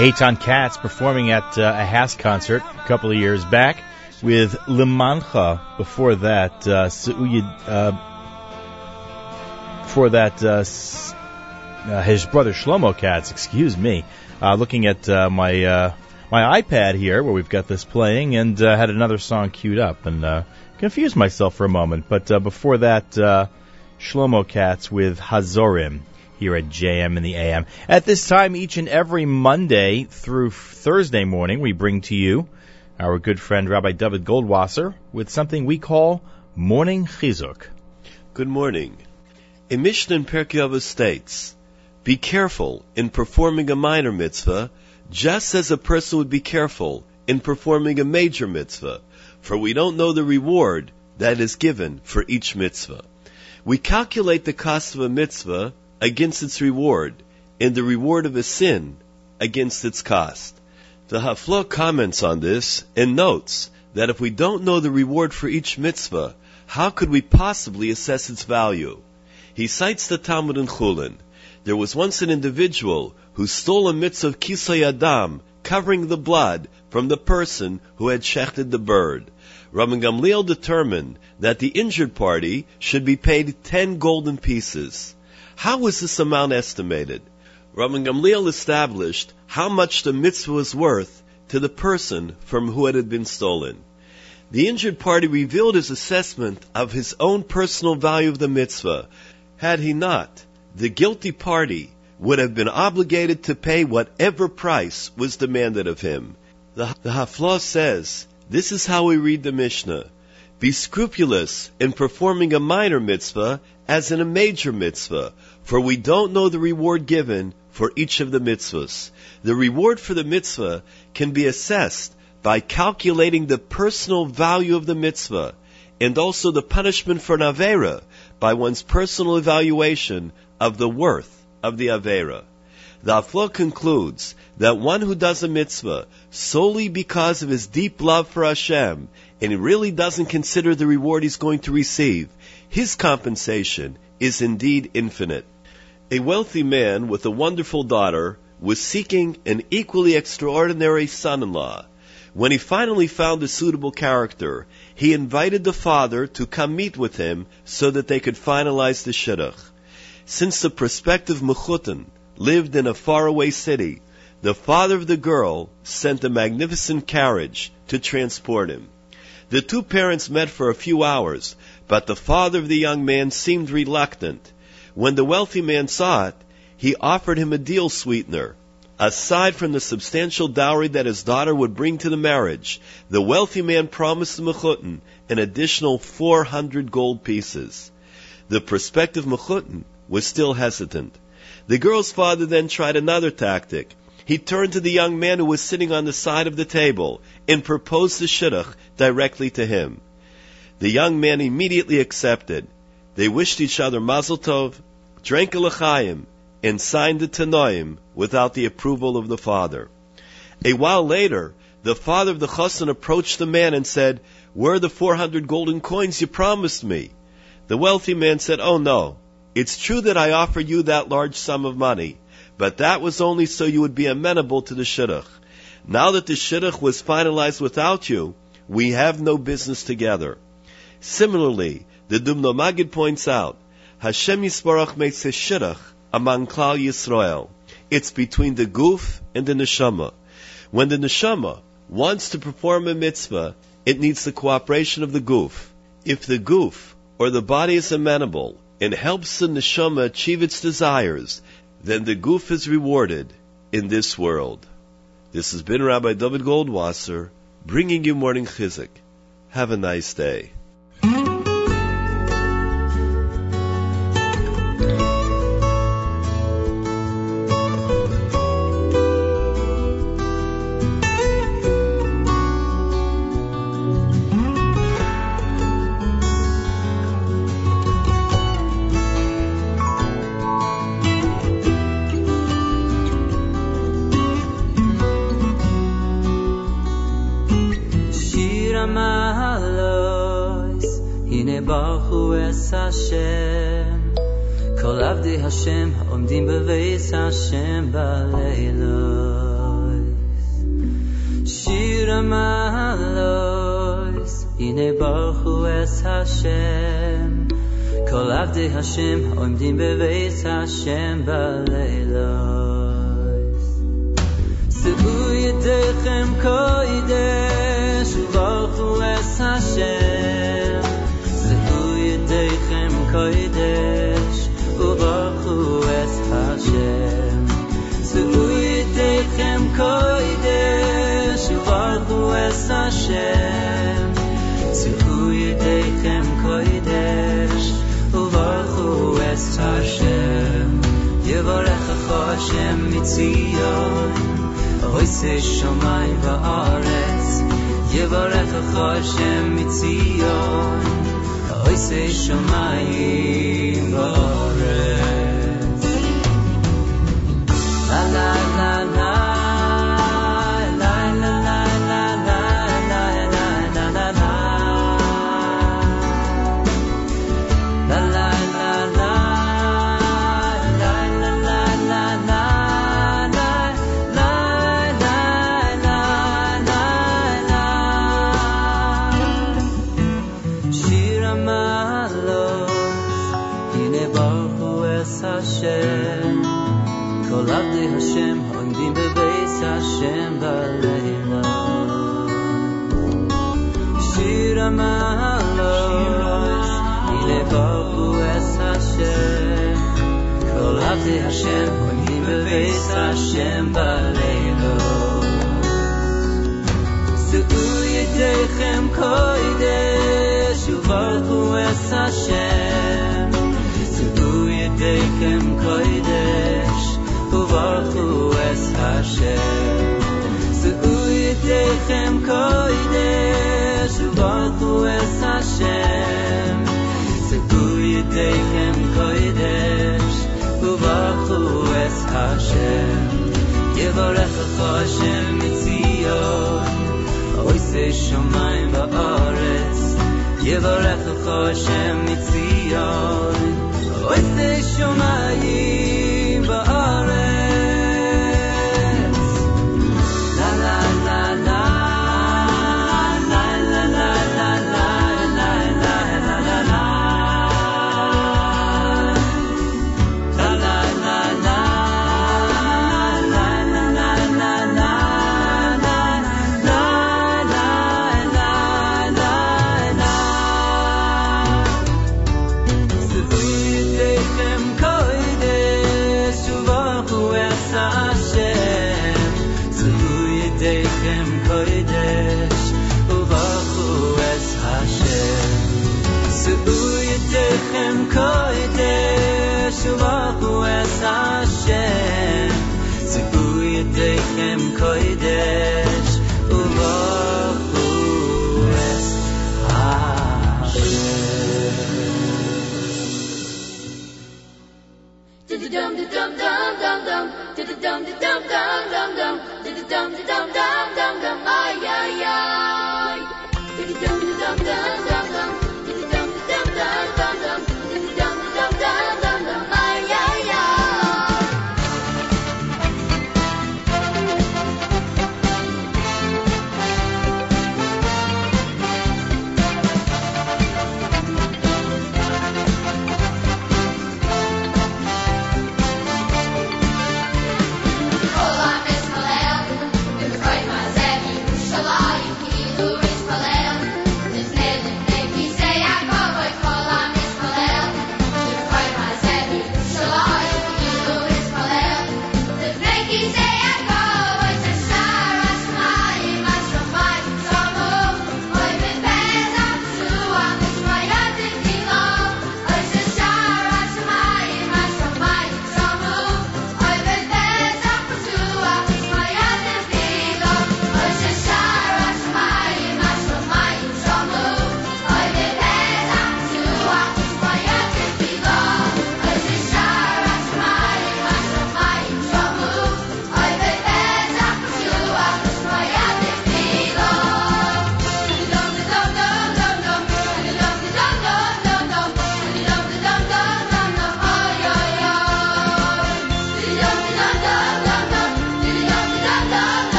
Speaker 1: Eitan Katz performing at uh, a HASC concert a couple of years back with Limancha. Before that, uh, Seuye, uh, before that, uh, uh, his brother Shlomo Katz. Excuse me. Uh, looking at uh, my uh, my iPad here, where we've got this playing, and uh, had another song queued up, and uh, confused myself for a moment. But uh, before that, uh, Shlomo Katz with Hazorim here at JM in the AM. At this time, each and every Monday through Thursday morning, we bring to you our good friend Rabbi David Goldwasser with something we call Morning Chizuk.
Speaker 12: Good morning. A Mishnah in Pirkei Avos states, "Be careful in performing a minor mitzvah, just as a person would be careful in performing a major mitzvah, for we don't know the reward that is given for each mitzvah. We calculate the cost of a mitzvah against its reward, and the reward of a sin against its cost." The Hafla'ah comments on this and notes that if we don't know the reward for each mitzvah, how could we possibly assess its value? He cites the Talmud in Chulin. There was once an individual who stole a mitzvah of kisui hadam, covering the blood from the person who had shechted the bird. Rabban Gamliel determined that the injured party should be paid ten golden pieces. How was this amount estimated? Rabban Gamliel established how much the mitzvah was worth to the person from who it had been stolen. The injured party revealed his assessment of his own personal value of the mitzvah. Had he not, the guilty party would have been obligated to pay whatever price was demanded of him. The, the says, this is how we read the Mishnah. Be scrupulous in performing a minor mitzvah as in a major mitzvah, for we don't know the reward given for each of the mitzvahs. The reward for the mitzvah can be assessed by calculating the personal value of the mitzvah and also the punishment for an avera by one's personal evaluation of the worth of the avera. The Aflo concludes that one who does a mitzvah solely because of his deep love for Hashem and he really doesn't consider the reward he's going to receive, his compensation is indeed infinite. A wealthy man with a wonderful daughter was seeking an equally extraordinary son-in-law. When he finally found a suitable character, he invited the father to come meet with him so that they could finalize the shidduch. Since the prospective mechutin lived in a faraway city, the father of the girl sent a magnificent carriage to transport him. The two parents met for a few hours, but the father of the young man seemed reluctant. When the wealthy man saw it, he offered him a deal sweetener. Aside from the substantial dowry that his daughter would bring to the marriage, the wealthy man promised the mechutin an additional 400 gold pieces. The prospective mechutin was still hesitant. The girl's father then tried another tactic. He turned to the young man who was sitting on the side of the table and proposed the shidduch directly to him. The young man immediately accepted. They wished each other mazel tov, drank a l'chaim, and signed the tanoim without the approval of the father. A while later, the father of the chassan approached the man and said, "Where are the 400 golden coins you promised me?" The wealthy man said, "Oh no, it's true that I offered you that large sum of money, but that was only so you would be amenable to the shidduch. Now that the shidduch was finalized without you, we have no business together." Similarly, the Dubno Maggid points out, Hashem Yisbarach makes his shidduch among Klal Yisrael. It's between the goof and the neshama. When the neshama wants to perform a mitzvah, it needs the cooperation of the goof. If the goof or the body is amenable and helps the neshama achieve its desires, then the goof is rewarded in this world. This has been Rabbi David Goldwasser bringing you morning Chizuk. Have a nice day.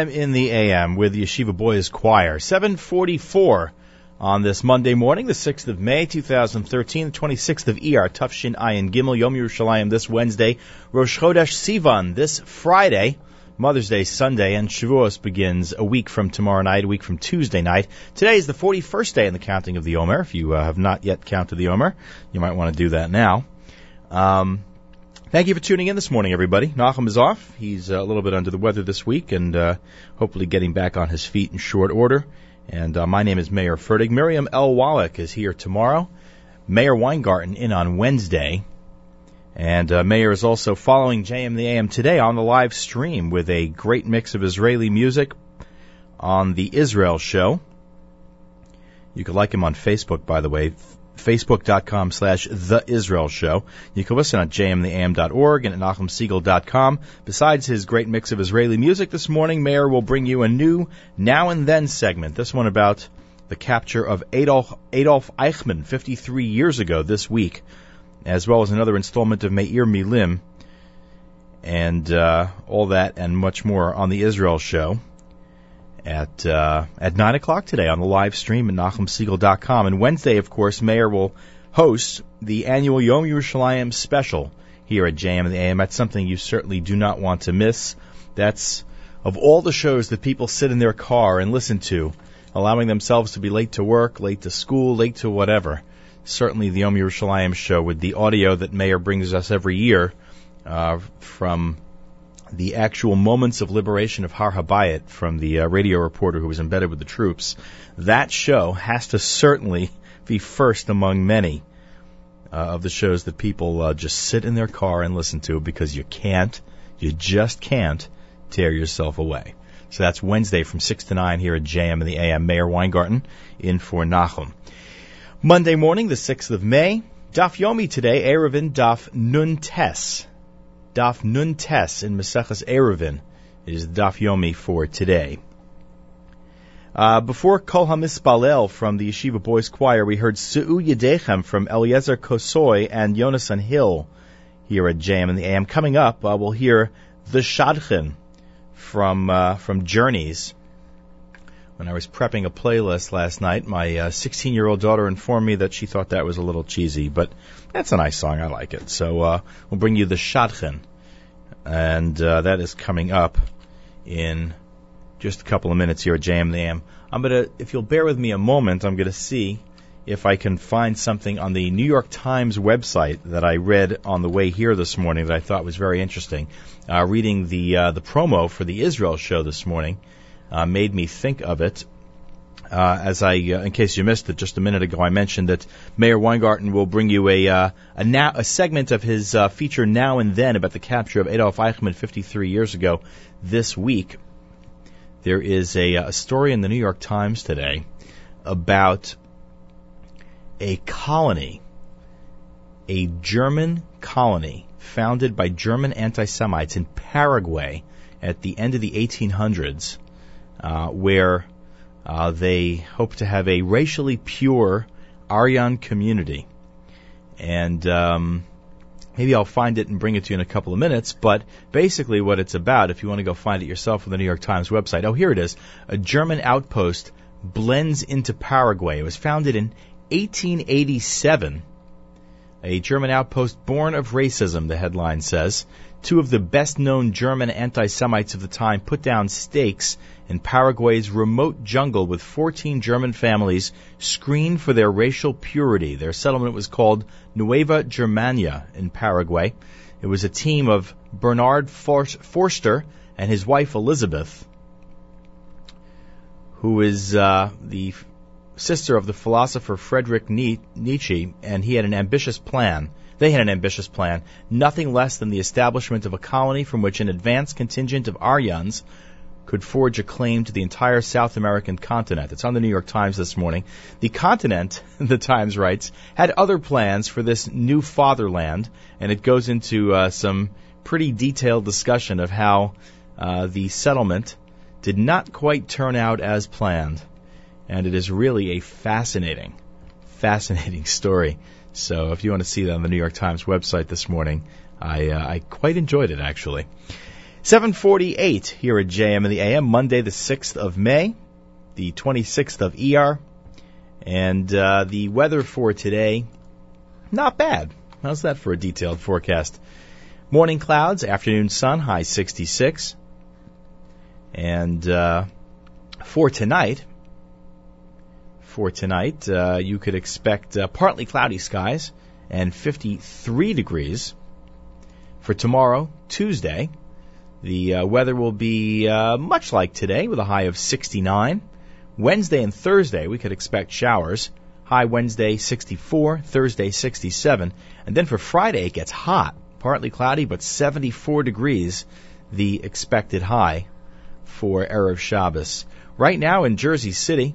Speaker 1: JM in the AM with Yeshiva Boys Choir. 744 on this Monday morning, the 6th of May, 2013, the 26th of ER, Tav Shin Ayin Gimel, Yom Yerushalayim this Wednesday, Rosh Chodesh Sivan this Friday, Mother's Day Sunday, and Shavuos begins a week from tomorrow night, a week from Tuesday night. Today is the 41st day in the counting of the Omer. If you uh, have not yet counted the Omer, you might want to do that now. Um, Thank you for tuning in this morning, everybody. Nachum is off. He's uh, a little bit under the weather this week and uh, hopefully getting back on his feet in short order. And uh, my name is Mayer Fertig. Miriam L. Wallach is here tomorrow. Meir Weingarten in on Wednesday. And uh, Mayor is also following JM the AM today on the live stream with a great mix of Israeli music on the Israel show. You can like him on Facebook, by the way. Facebook.com slash The Israel Show. You can listen at jmintheam.org and at NachumSegal.com. Besides his great mix of Israeli music this morning, Meir will bring you a new Now and Then segment. This one about the capture of Adolf, Adolf Eichmann 53 years ago this week, as well as another installment of Meir Milim, and uh, all that and much more on the Israel Show at uh, at nine o'clock today on the live stream at NachumSegal.com. And Wednesday, of course, Meir will host the annual Yom Yerushalayim special here at JM and the AM. That's something you certainly do not want to miss. That's of all the shows that people sit in their car and listen to, allowing themselves to be late to work, late to school, late to whatever. Certainly, the Yom Yerushalayim show with the audio that Meir brings us every year uh, from the actual moments of liberation of Har Habayit from the uh, radio reporter who was embedded with the troops. That show has to certainly be first among many uh, of the shows that people uh, just sit in their car and listen to because you can't, you just can't tear yourself away. So that's Wednesday from 6 to 9 here at JM and the AM. Meir Weingarten in for Nachum. Monday morning, the 6th of May. Daf Yomi today, Eruvin Daf Nun Tes. Daf Nun Tes in Maseches Eruvin is Daf Yomi for today. Uh, before Kol HaMispalel from the Yeshiva Boys Choir, we heard Su'u Yedechem from Eliezer Kosoy and Yonasan Hill here at JAM and the AM. Coming up, uh, we'll hear The Shadchan from, uh, from Journeys. When I was prepping a playlist last night, my 16 year old daughter informed me that she thought that was a little cheesy, but that's a nice song. I like it. So uh, we'll bring you the Shadchan, and uh, that is coming up in just a couple of minutes here at JM the AM. I'm gonna, if you'll bear with me a moment, I'm gonna see if I can find something on the New York Times website that I read on the way here this morning that I thought was very interesting. Uh, reading the uh, the promo for the Israel show this morning uh, made me think of it. Uh, as I, uh, in case you missed it, just a minute ago, I mentioned that Meir Weingarten will bring you a uh, a, a segment of his uh, feature now and then about the capture of Adolf Eichmann 53 years ago this week. There is a, a story in the New York Times today about a colony, a German colony founded by German anti-Semites in Paraguay at the end of the 1800s, uh, where uh, they hope to have a racially pure Aryan community. And um, maybe I'll find it and bring it to you in a couple of minutes. But basically, what it's about, if you want to go find it yourself on the New York Times website, oh, here it is. A German outpost blends into Paraguay. It was founded in 1887. A German outpost born of racism, the headline says. Two of the best known German anti Semites of the time put down stakes in Paraguay's remote jungle with 14 German families screened for their racial purity. Their settlement was called Nueva Germania in Paraguay. It was a team of Bernard Forster and his wife Elizabeth, who is uh, the sister of the philosopher Friedrich Nietzsche, and he had an ambitious plan. They had an ambitious plan, nothing less than the establishment of a colony from which an advanced contingent of Aryans could forge a claim to the entire South American continent. It's on the New York Times this morning. The continent, the Times writes, had other plans for this new fatherland, and it goes into uh, some pretty detailed discussion of how uh, the settlement did not quite turn out as planned. And it is really a fascinating, fascinating story. So if you want to see that on the New York Times website this morning, I, uh, I quite enjoyed it actually. 748 here at JM in the AM, Monday the 6th of May, the 26th of ER, and uh, the weather for today, not bad. How's that for a detailed forecast? Morning clouds, afternoon sun, high 66. And uh, for tonight, for tonight, uh, you could expect uh, partly cloudy skies and 53 degrees. For tomorrow, Tuesday, the uh, weather will be uh, much like today with a high of 69. Wednesday and Thursday, we could expect showers. High Wednesday 64, Thursday 67. And then for Friday, it gets hot. Partly cloudy, but 74 degrees, the expected high for Erev Shabbos. Right now in Jersey City,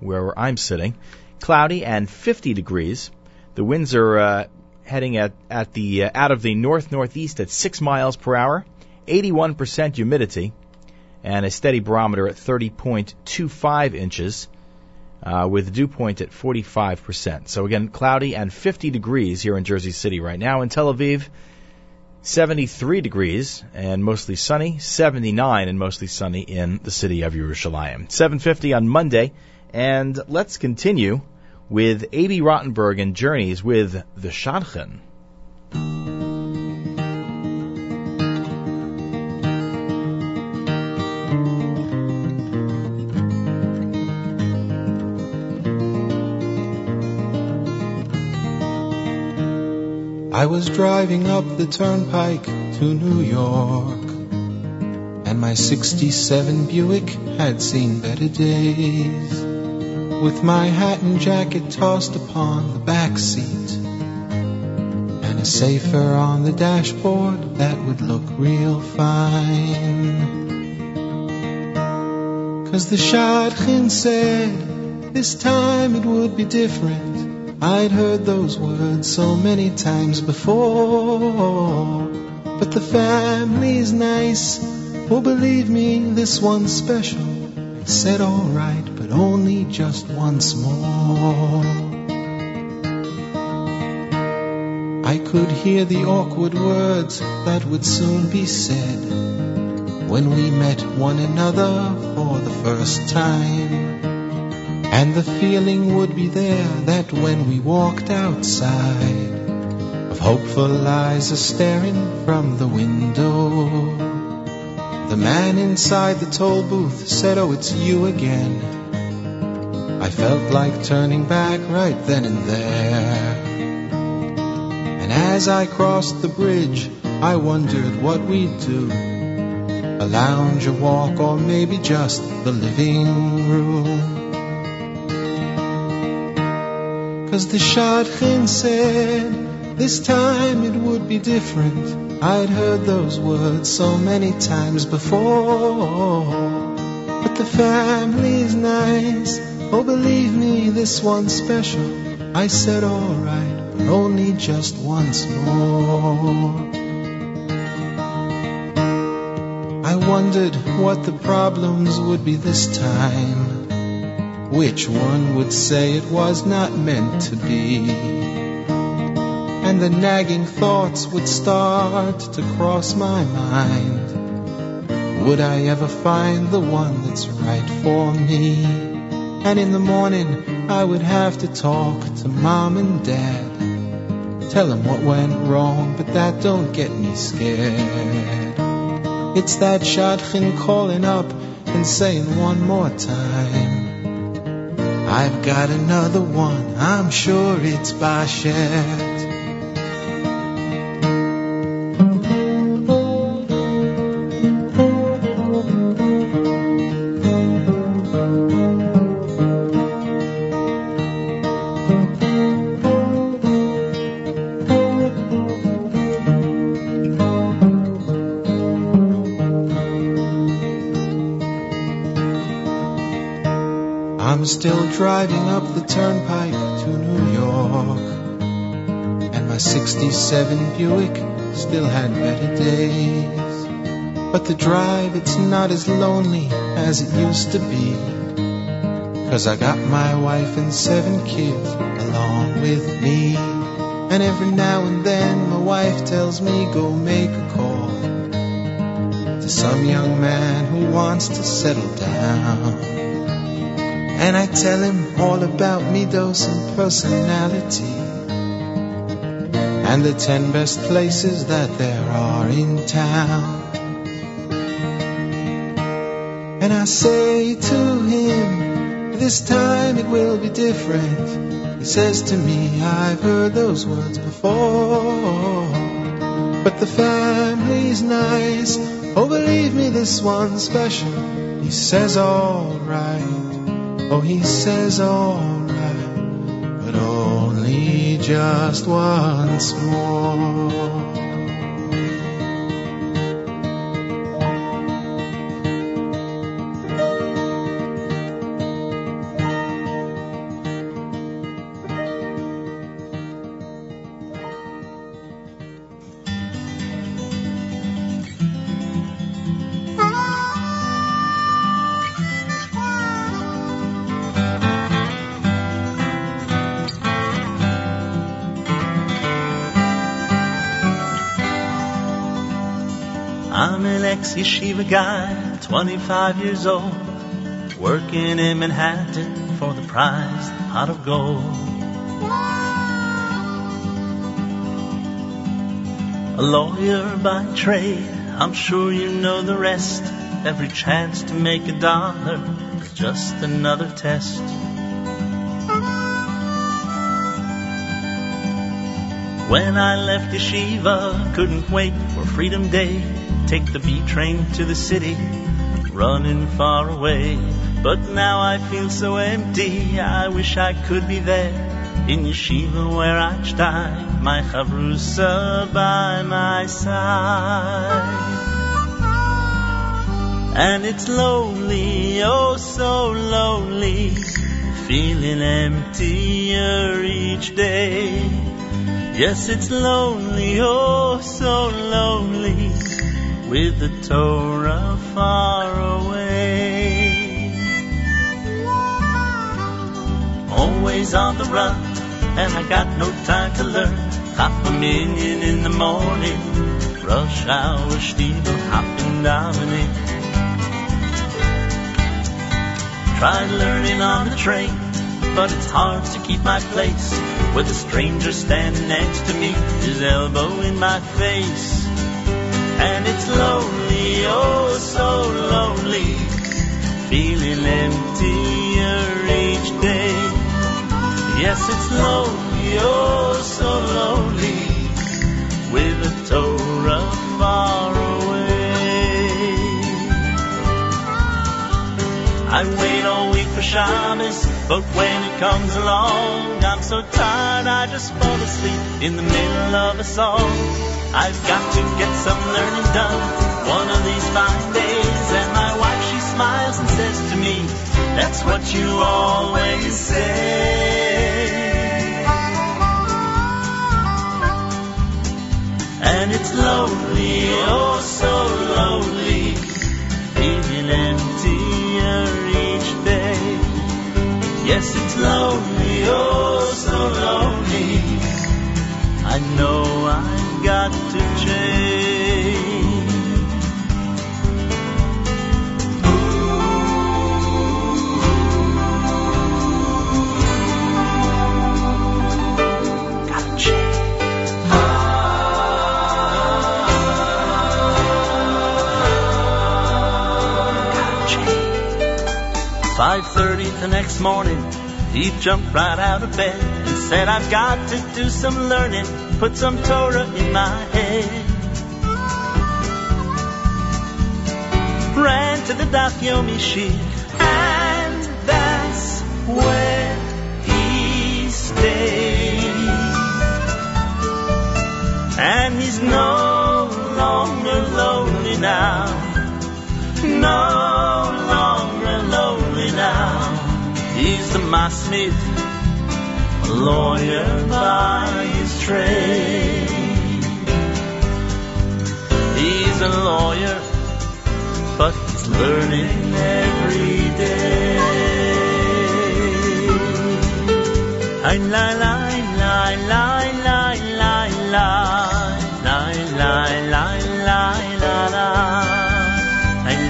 Speaker 1: where I'm sitting, cloudy and 50 degrees. The winds are uh, heading at, at the uh, out of the north northeast at 6 miles per hour, 81% humidity, and a steady barometer at 30.25 inches. Uh, with dew point at 45%. So again, cloudy and 50 degrees here in Jersey City right now. In Tel Aviv, 73 degrees and mostly sunny, 79 and mostly sunny in the city of Yerushalayim. 750 on Monday, and let's continue with Abie Rotenberg and Journeys with the Shadchan.
Speaker 13: I was driving up the turnpike to New York, and my 67 Buick had seen better days. With my hat and jacket tossed upon the back seat, and a sefer on the dashboard that would look real fine. Cause the Shadchan said this time it would be different. I'd heard those words so many times before. But the family's nice. Oh, believe me, this one's special. Said alright, but only just once more. I could hear the awkward words that would soon be said when we met one another for the first time. And the feeling would be there that when we walked outside, of hopeful eyes are staring from the window. The man inside the toll booth said, Oh, it's you again. I felt like turning back right then and there. And as I crossed the bridge, I wondered what we'd do. A lounge, a walk, or maybe just the living room. Cause the Shadchan said this time it would be different. I'd heard those words so many times before. But the family's nice. Oh, believe me, this one's special. I said alright, but only just once more. I wondered what the problems would be this time. Which one would say it was not meant to be? And the nagging thoughts would start to cross my mind. Would I ever find the one that's right for me? And in the morning, I would have to talk to mom and dad. Tell them what went wrong, but that don't get me scared. It's that Shadchan calling up and saying one more time. I've got another one, I'm sure it's by I'm driving up the turnpike to New York, and my 67 Buick still had better days. But the drive, it's not as lonely as it used to be. Cause I got my wife and seven kids along with me. And every now and then my wife tells me go make a call to some young man who wants to settle down. And I tell him all about middos and personality and the ten best places that there are in town. And I say to him, this time it will be different. He says to me, I've heard those words before. But the family's nice. Oh, believe me, this one's special. He says, alright. Oh, he says, alright. But only just once more.
Speaker 14: Ex-yeshiva guy, 25 years old, working in Manhattan for the prize, pot of gold. A lawyer by trade, I'm sure you know the rest. Every chance to make a dollar is just another test. When I left yeshiva, couldn't wait for Freedom Day. Take the B train to the city, running far away. But now I feel so empty, I wish I could be there. In yeshiva where Einstein, my chavrusa by my side. And it's lonely, oh so lonely, feeling emptier each day. Yes, it's lonely, oh so lonely, with the Torah far away. Always on the run, and I got no time to learn. Half a million in the morning, rush hour, Stiefel, hopping dominate. Tried learning on the train, but it's hard to keep my place with a stranger standing next to me, his elbow in my face. And it's lonely, oh so lonely, feeling emptier each day. Yes, it's lonely, oh so lonely, with a Torah far away. I wait all week for Shabbos, but when it comes along, I'm so tired I just fall asleep in the middle of a song. I've got to get some learning done one of these fine days. And my wife, she smiles and says to me, that's what you always say. And it's lonely, oh so lonely, feeling emptier each day. Yes, it's lonely, oh so lonely. I know I've got to change. Gotta change. Five thirty the next morning, he jumped right out of bed and said, "I've got to do some learning, put some Torah in my head." Ran to the Daf Yomi and that's where he stayed. And he's no longer lonely now, no longer lonely now. He's the Masmid, a lawyer by He's a lawyer, but he's learning every day. Ay, la, la, la, la, la, la, la, la, la, la, la, la, la.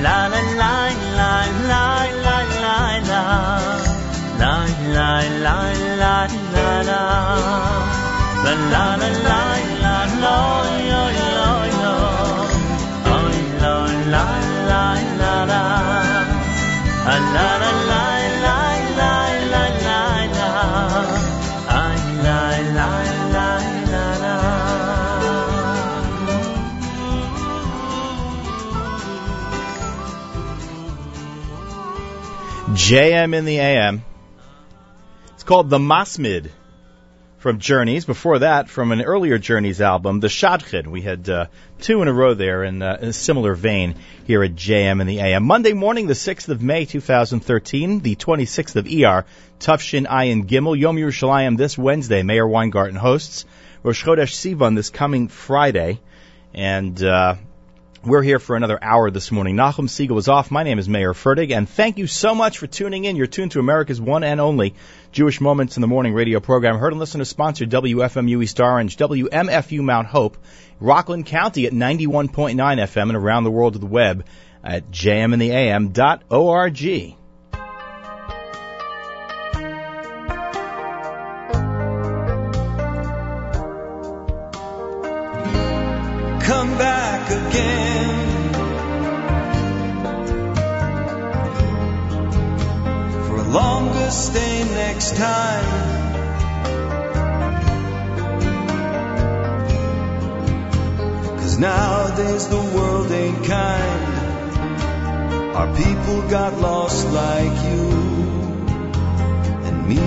Speaker 14: La, la, la, la, la, la, la, la. La, la, la, la, la,
Speaker 1: JM in the AM. It's called The Masmid from Journeys. Before that, from an earlier Journeys album, The Shadchan. We had uh, two in a row there in, uh, in a similar vein here at JM and the AM. Monday morning, the 6th of May, 2013, the 26th of ER, Tav Shin Ayin Gimel, Yom Yerushalayim this Wednesday. Meir Weingarten hosts. Rosh Chodesh Sivan this coming Friday. And uh, We're here for another hour this morning. Nachum Segal is off. My name is Mayer Fertig, and thank you so much for tuning in. You're tuned to America's one and only Jewish Moments in the Morning radio program. Heard and listened to sponsored WFMU East Orange, WMFU Mount Hope, Rockland County at 91.9 FM, and around the world of the web at jmintheam.org.
Speaker 15: longer stay next time. Cause nowadays the world ain't kind. Our people got lost like you and me.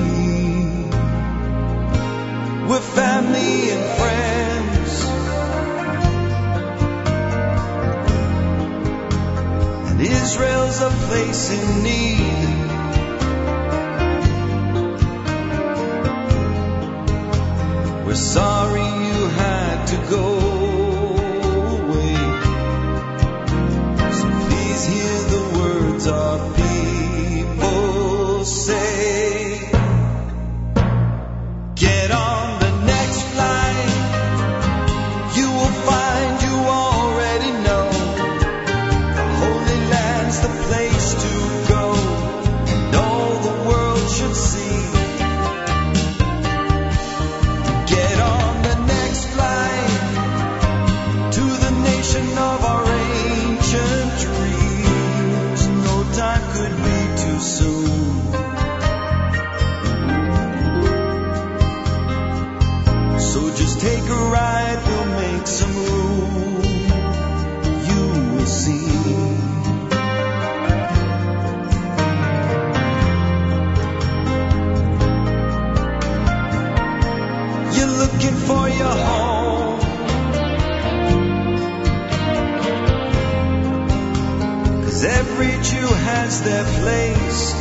Speaker 15: We're family and friends. And Israel's a place in need. We're sorry you had to go away. So please hear the words our people their place.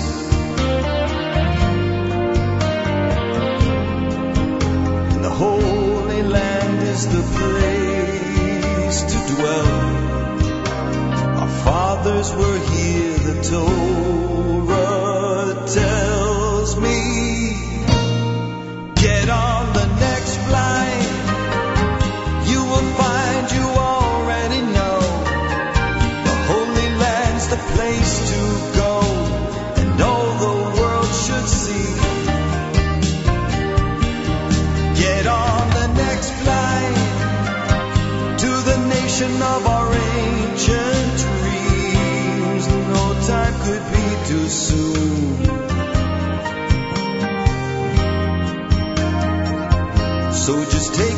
Speaker 15: And the Holy Land is the place to dwell. Our fathers were here, the Torah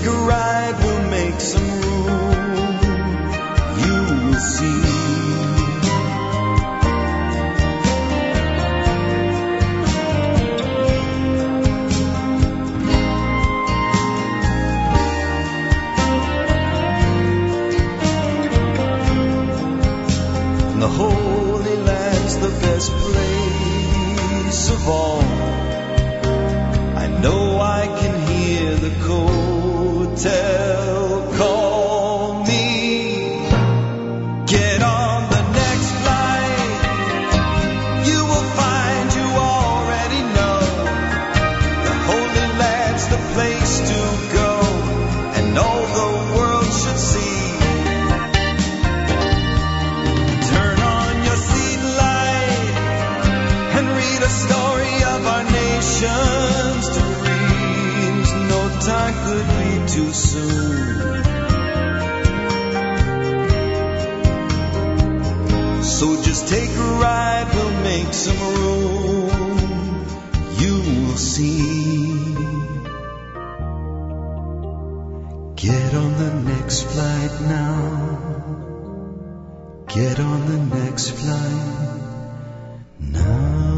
Speaker 15: take a ride, we'll make some room. You will see. The Holy Land's the best place of all. I know I can hear the hotel call me. Get on the next flight. You will find you already know. The Holy Land's the place to go, and all the world should see. Turn on your seat light and read a story of our nation's dreams. No time could be too soon. So just take a ride, we'll make some room. You will see. Get on the next flight now. Get on the next flight now.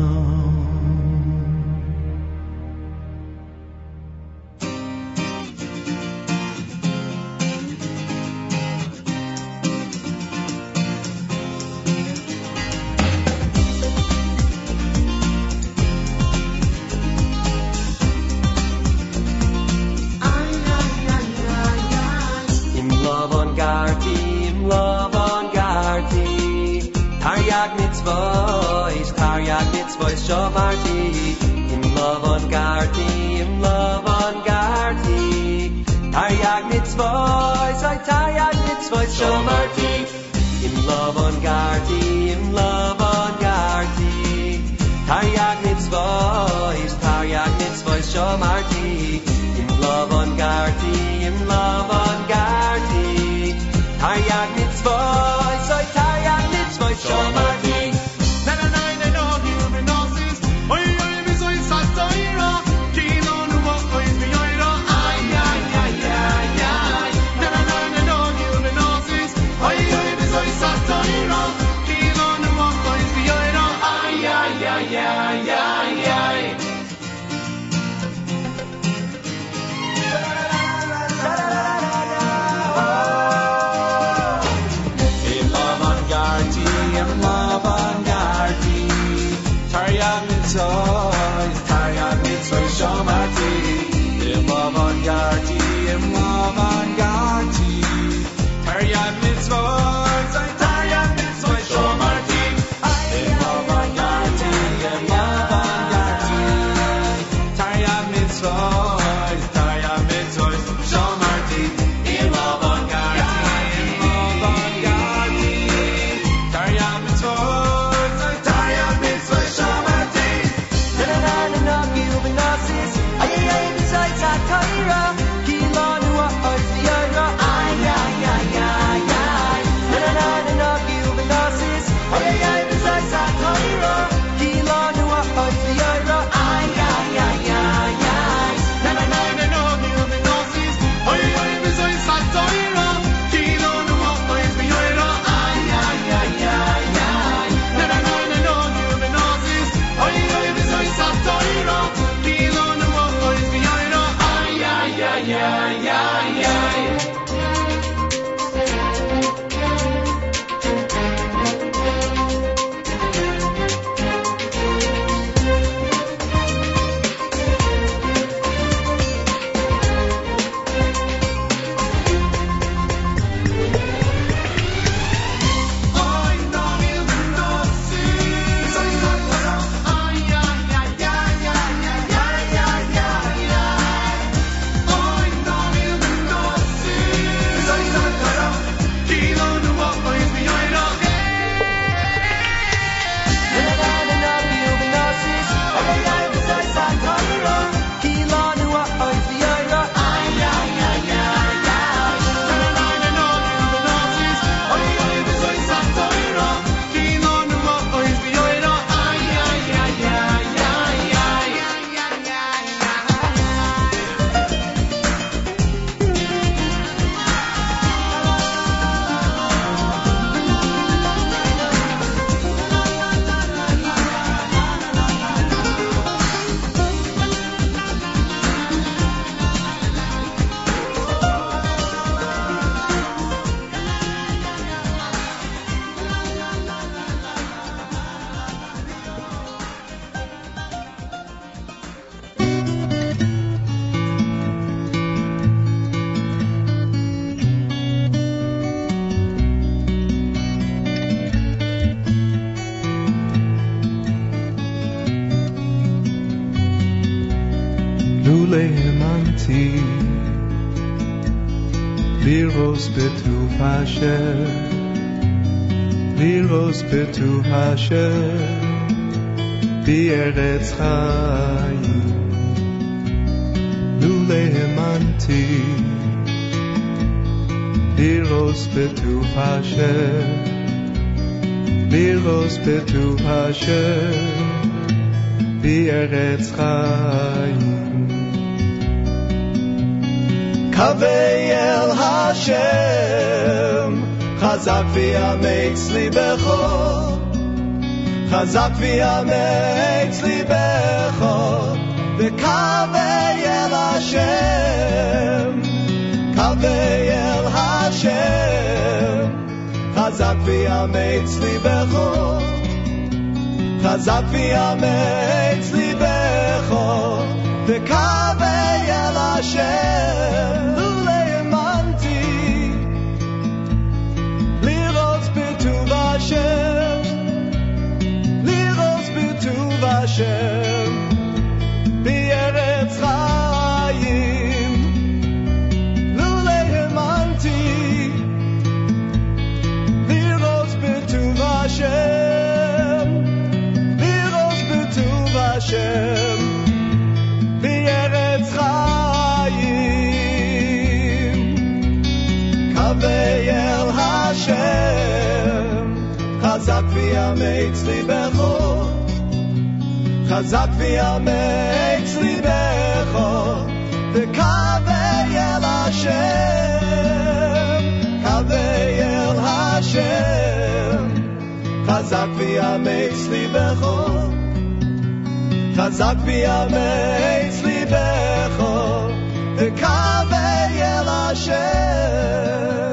Speaker 4: bitu hasher Liros bitu hasher Bi eretz chayim Lule hemanti Liros bitu hasher Liros bitu hasher Bi eretz chayim Kavei El
Speaker 16: Hashem, Chazak v'yameitz libecho, Chazak v'yameitz libecho, v'kavei El Hashem, Kavei El Hashem, Chazak v'yameitz libecho, Chazak v'yameitz libecho, the
Speaker 3: Kaveh El Hashem. The ויאמץ
Speaker 2: ליבךו חזק ויאמץ ליבךו וקווי אל השם קווי אל השם חזק ויאמץ ליבךו חזק ויאמץ ליבךו וקווי אל השם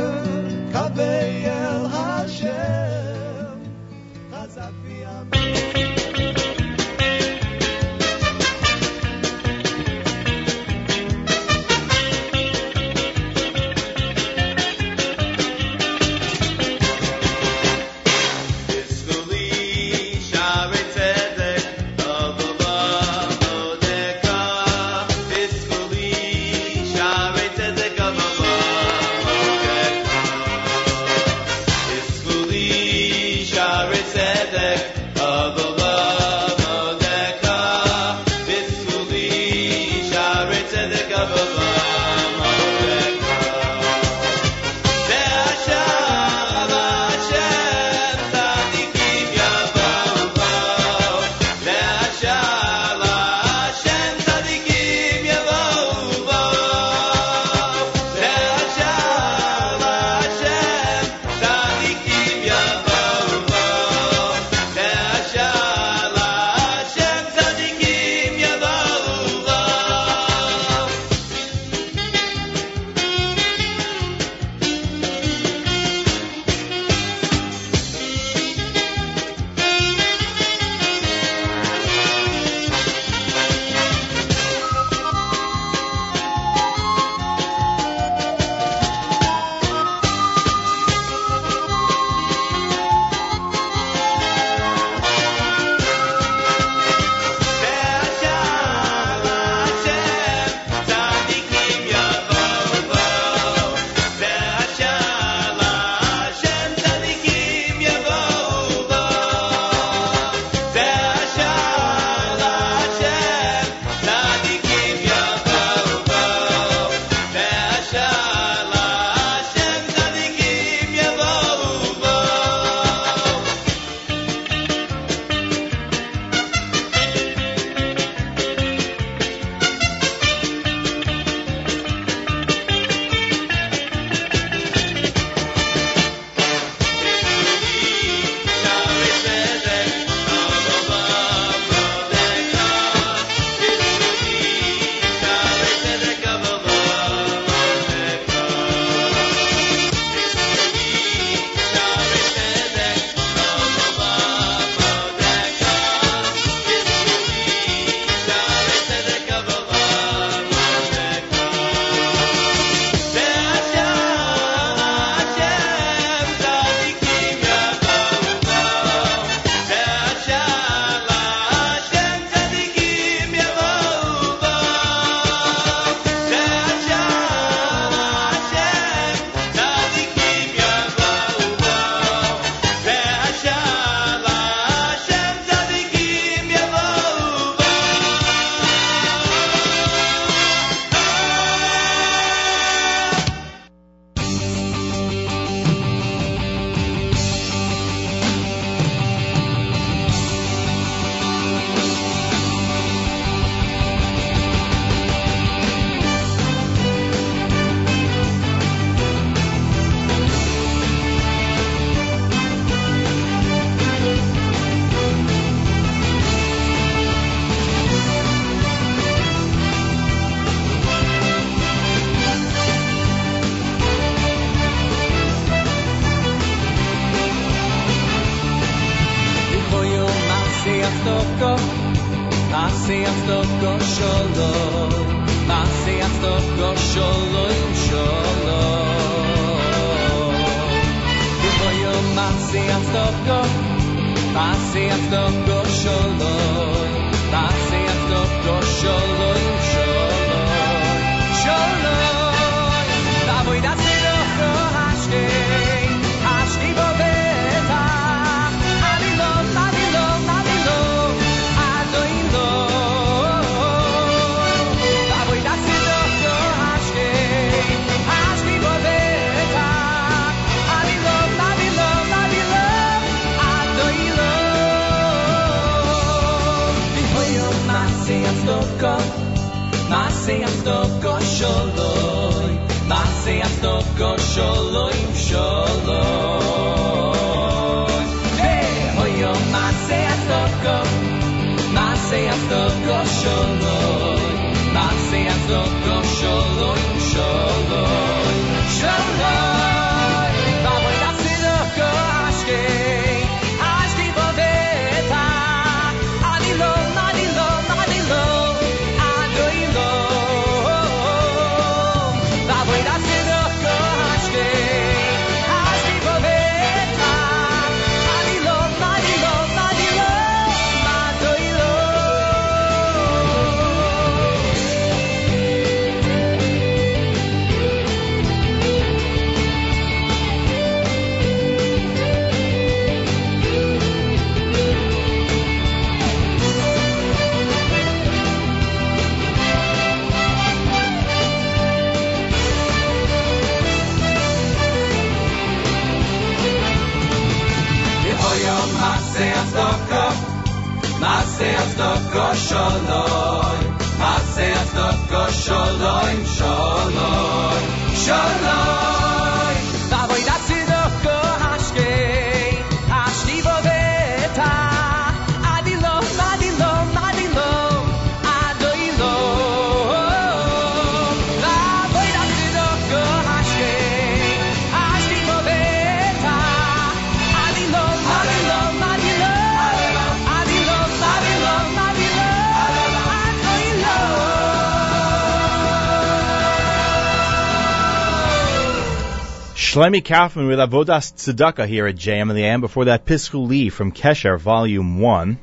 Speaker 1: Shlomi Kaufman with Avodas Tzedakah here at JM in the AM. Before that, Piskul Lee from Kesher, Volume 1.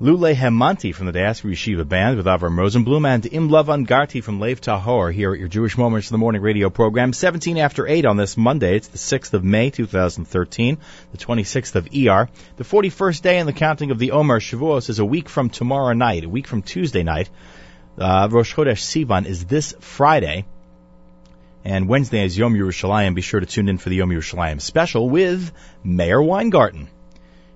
Speaker 1: Lule Hemanti from the Diaspora Yeshiva Band with Avram Rosenblum and Imlav Garti from Lev Tahor here at your Jewish Moments in the Morning radio program. 17 after 8 on this Monday. It's the 6th of May 2013, the 26th of ER. The 41st day in the counting of the Omer Shavuos is a week from tomorrow night, a week from Tuesday night. Uh, Rosh Chodesh Sivan is this Friday. And Wednesday is Yom Yerushalayim. Be sure to tune in for the Yom Yerushalayim special with Meir Weingarten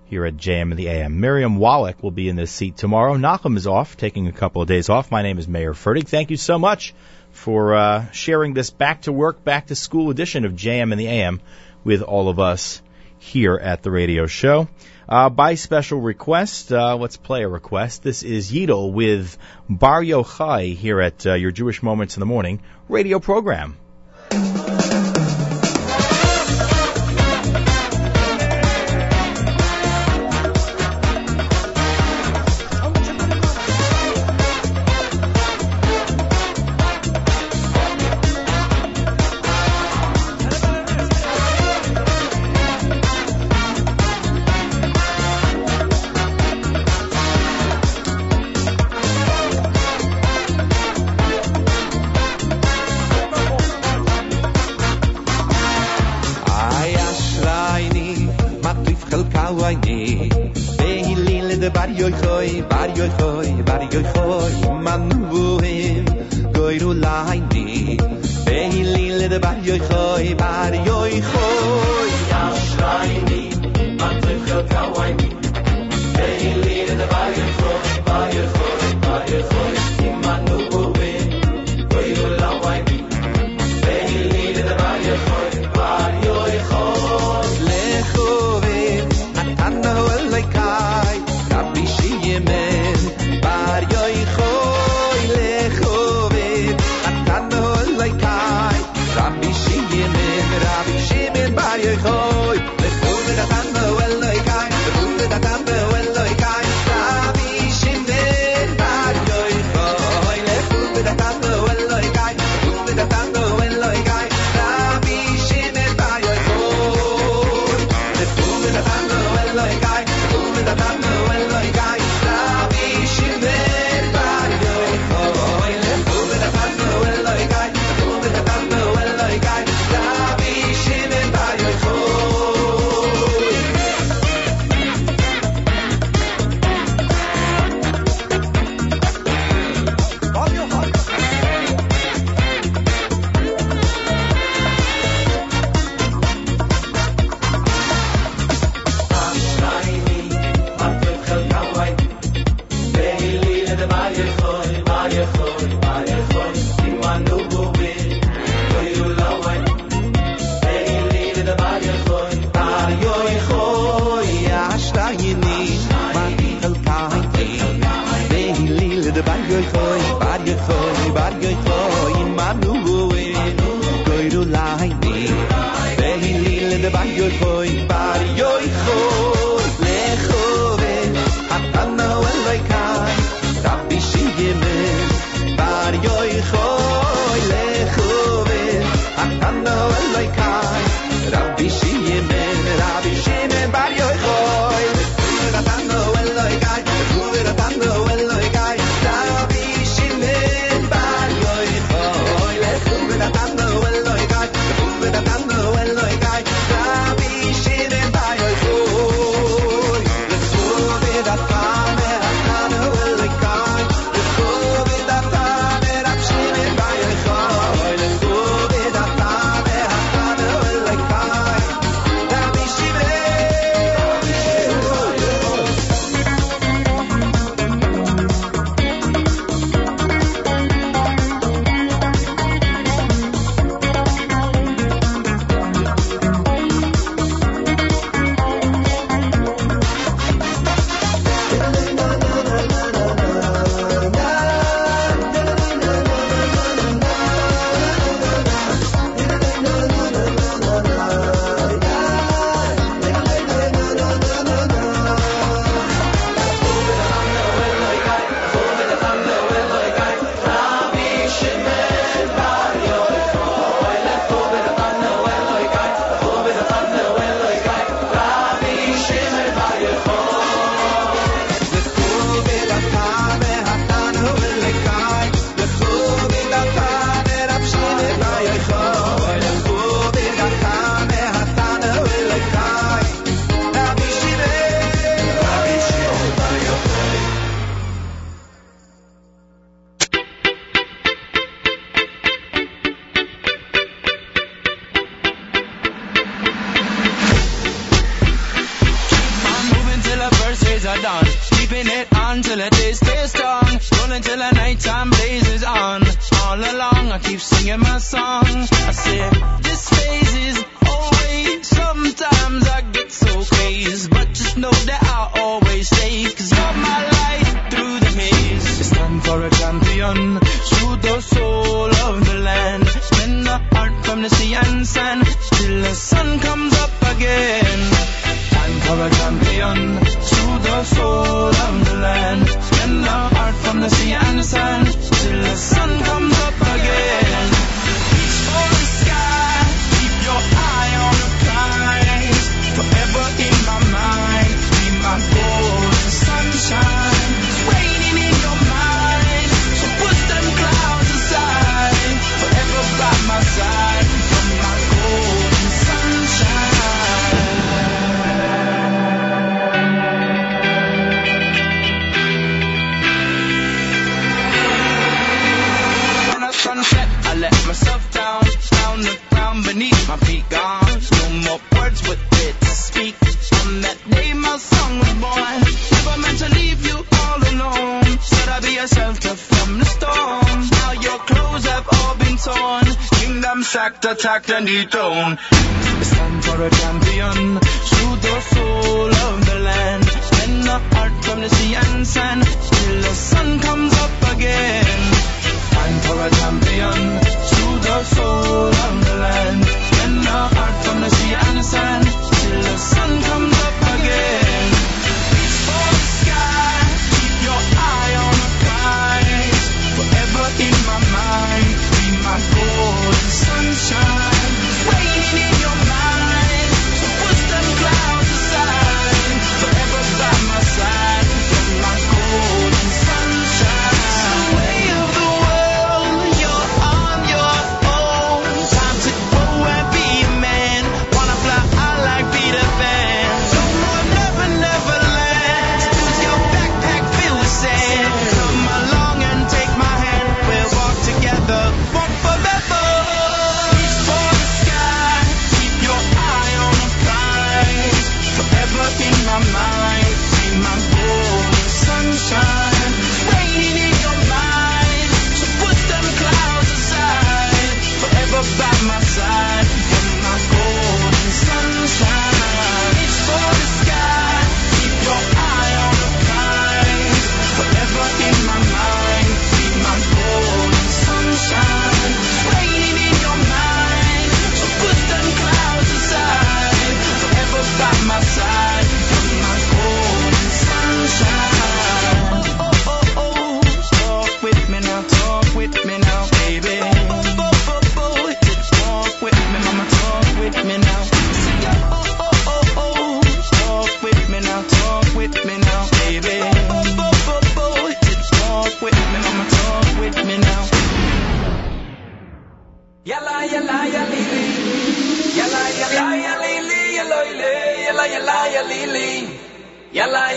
Speaker 1: here at JM in the AM. Miriam Wallach will be in this seat tomorrow. Nachum is off, taking a couple of days off. My name is Mayer Fertig. Thank you so much for uh, sharing this back to work, back to school edition of JM in the AM with all of us here at the radio show. Uh, by special request, uh, let's play a request. This is Yidel with Bar Yochai here at uh, your Jewish Moments in the Morning radio program.
Speaker 2: Thank you. barjoj khoj barjoj khoj man vuim goy ru laini bey lile de
Speaker 4: barjoj khoj barjoj khoj ya shraini man tkhawaini Goyru Laini,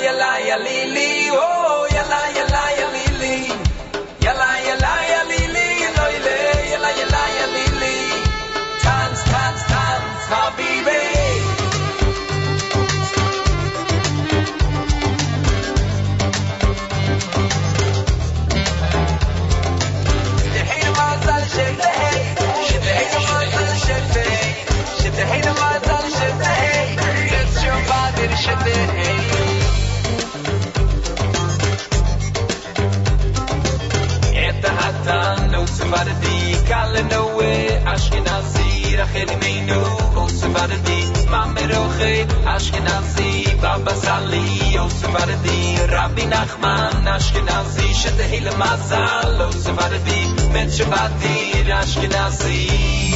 Speaker 17: Yalla yalla ya lili, oh yalla yalla ya lili. Yalla yalla ya lili, yalla yalla yalla ya lili. Tanz, tanz, tanz, habibi. Ashkenazi, Baba Sali, Yosefaradi, Rabbi Nachman, Ashkenazi, Shetehila Mazal, Yosefaradi, Ben Shabbat, Ashkenazi.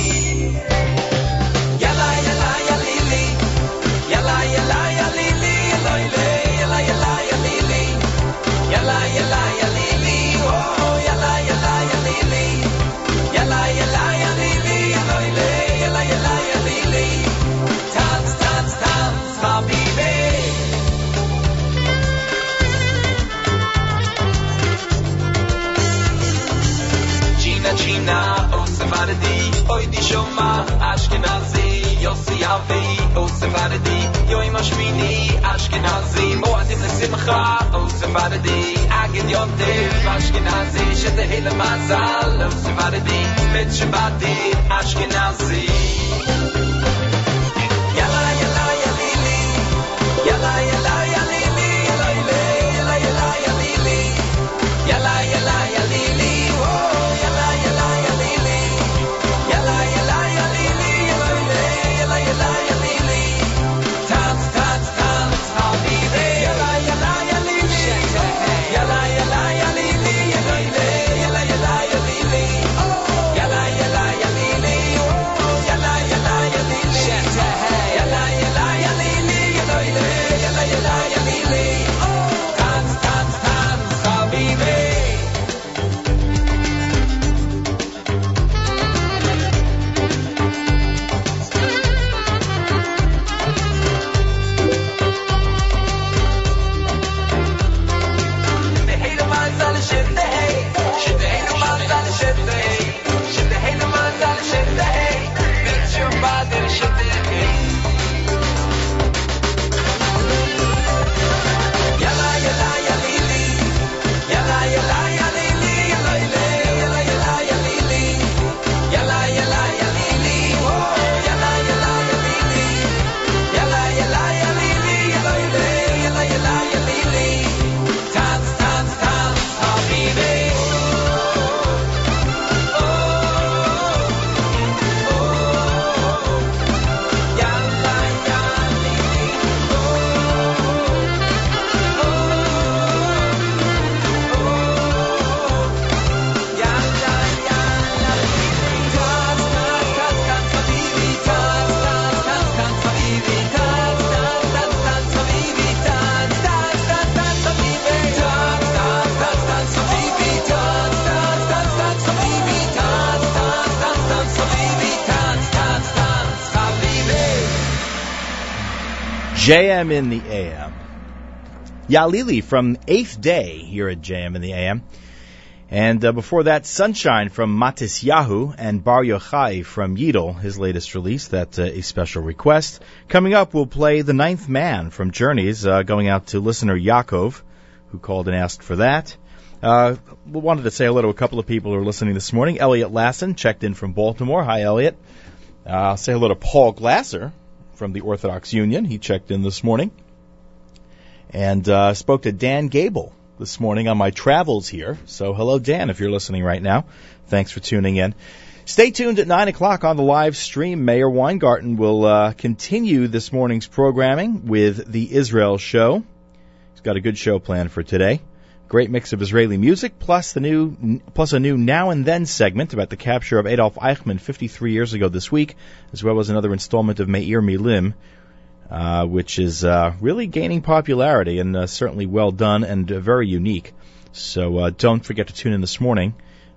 Speaker 17: Sephardi, oi di Shoma, Ashkenazi, Yossi Avi, oh Sephardi, Yoi Mashmini, Ashkenazi, Moadim Lesimcha, oh Sephardi, Agin Yotiv, Ashkenazi, Shetehila Mazal, oh Sephardi,
Speaker 1: JM in the AM. Yalili from Eighth Day here at JM in the AM. And uh, before that, Sunshine from Matisyahu and Bar Yochai from Yidel, his latest release. That's uh, a special request. Coming up, we'll play The Ninth Man from Journeys, uh, going out to listener Yaakov, who called and asked for that. Uh, we wanted to say hello to a couple of people who are listening this morning. Elliot Lassen checked in from Baltimore. Hi, Elliot. Uh, say hello to Paul Glasser from the Orthodox Union. He checked in this morning. And uh, spoke to Dan Gable this morning on my travels here. So hello, Dan, if you're listening right now. Thanks for tuning in. Stay tuned at 9 o'clock on the live stream. Meir Weingarten will uh, continue this morning's programming with the Israel Show. He's got a good show planned for today. Great mix of Israeli music, plus the new, plus a new Now and Then segment about the capture of Adolf Eichmann 53 years ago this week, as well as another installment of Meir Milim, uh, which is uh, really gaining popularity and uh, certainly well done and uh, very unique. So uh, don't forget to tune in this morning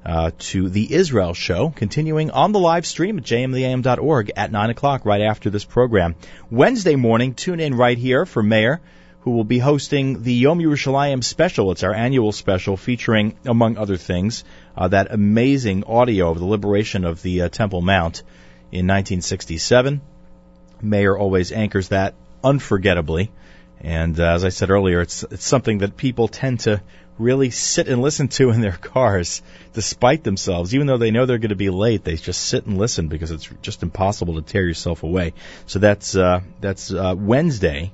Speaker 1: uh, to the Israel show, continuing on the live stream at jmtheam.org at 9 o'clock right after this program. Wednesday morning, tune in right here for Meir, who will be hosting the Yom Yerushalayim special. It's our annual special featuring, among other things, uh, that amazing audio of the liberation of the uh, Temple Mount in 1967. Meir always anchors that unforgettably. And uh, as I said earlier, it's it's something that people tend to really sit and listen to in their cars, despite themselves. Even though they know they're going to be late, they just sit and listen because it's just impossible to tear yourself away. So that's uh, that's uh, Wednesday.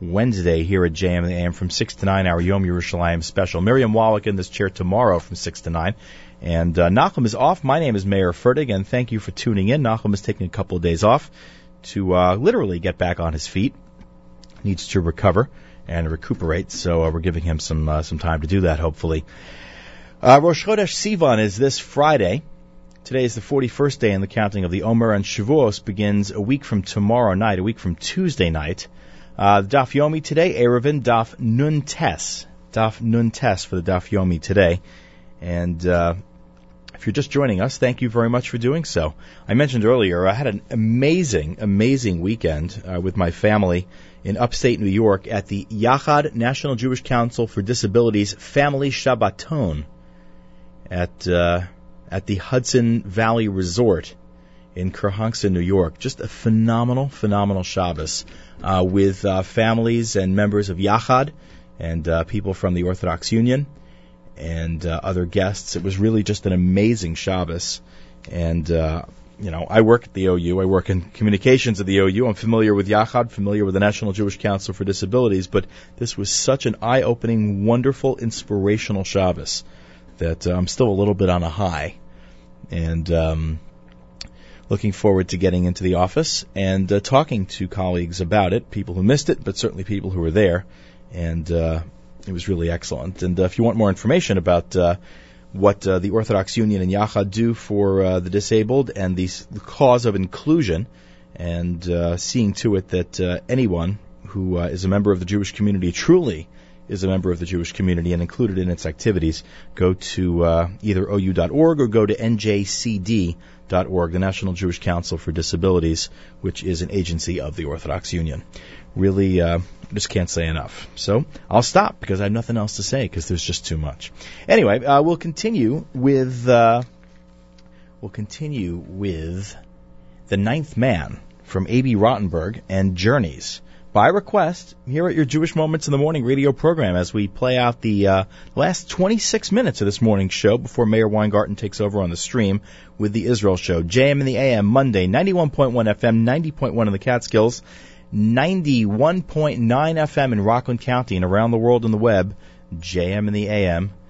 Speaker 1: Wednesday here at JM and AM from 6 to 9, our Yom Yerushalayim special. Miriam Wallach in this chair tomorrow from 6 to 9. And uh, Nachum is off. My name is Mayer Fertig, and thank you for tuning in. Nachum is taking a couple of days off to uh, literally get back on his feet. Needs to recover and recuperate, so uh, we're giving him some uh, some time to do that. Hopefully, uh, Rosh Chodesh Sivan is this Friday. Today is the 41st day in the counting of the Omer, and Shavuos begins a week from tomorrow night, a week from Tuesday night. Uh, Daf Yomi today, Eruvin Daf Nun Tes, Daf Nun Tes for the Daf Yomi today, and. Uh, if you're just joining us, thank you very much for doing so. I mentioned earlier I had an amazing, amazing weekend uh, with my family in upstate New York at the Yachad National Jewish Council for Disabilities Family Shabbaton at uh, at the Hudson Valley Resort in Kerhonkson, New York. Just a phenomenal, phenomenal Shabbos uh, with uh, families and members of Yachad and uh, people from the Orthodox Union and uh, other guests. It was really just an amazing Shabbos. And, uh, you know, I work at the OU. I work in communications at the OU. I'm familiar with Yachad, familiar with the National Jewish Council for Disabilities, but this was such an eye-opening, wonderful, inspirational Shabbos that uh, I'm still a little bit on a high. And, um, looking forward to getting into the office and uh, talking to colleagues about it, people who missed it, but certainly people who were there. And, uh, it was really excellent. And uh, if you want more information about uh, what uh, the Orthodox Union and Yachad do for uh, the disabled and the, the cause of inclusion, and seeing to it that anyone who is a member of the Jewish community truly is a member of the Jewish community and included in its activities, go to uh, either OU.org or go to NJCD.org, the National Jewish Council for Disabilities, which is an agency of the Orthodox Union. Really, uh, just can't say enough. So I'll stop because I have nothing else to say because there's just too much. Anyway, uh, we'll continue with uh, we'll continue with the Ninth Man from Abie Rotenberg and Journeys by request here at your Jewish Moments in the Morning radio program as we play out the uh, last 26 minutes of this morning's show before Meir Weingarten takes over on the stream with the Israel show. JM in the AM Monday, 91.1 FM, 90.1 in the Catskills. 91.9 FM in Rockland County and around the world on the web, jmintheam.org.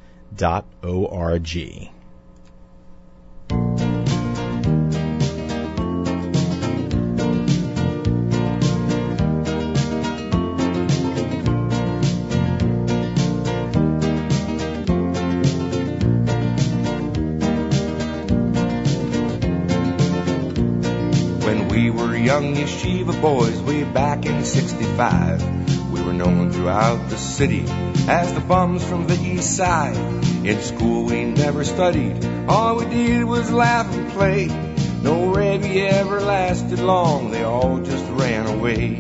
Speaker 18: yeshiva boys way back in 65, we were known throughout the city as the bums from the east side. In school we never studied, all we did was laugh and play. No Rebbe ever lasted long, they all just ran away.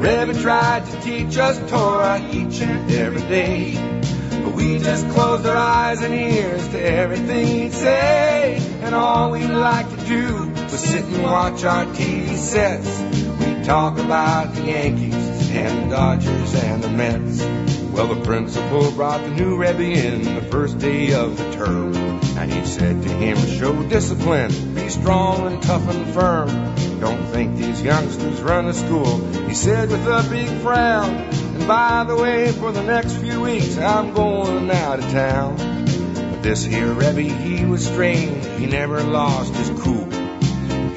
Speaker 18: Rebbe tried to teach us Torah each and every day. But we just closed our eyes and ears to everything he'd say. And all we liked to do was sit and watch our TV sets. We'd talk about the Yankees and the Dodgers and the Mets. Well, the principal brought the new Rebbe in the first day of the term. And he said to him, show discipline, be strong and tough and firm. Don't think these youngsters run a school, he said with a big frown. By the way, for the next few weeks, I'm going out of town. But this here Rebbe, he was strange, he never lost his cool.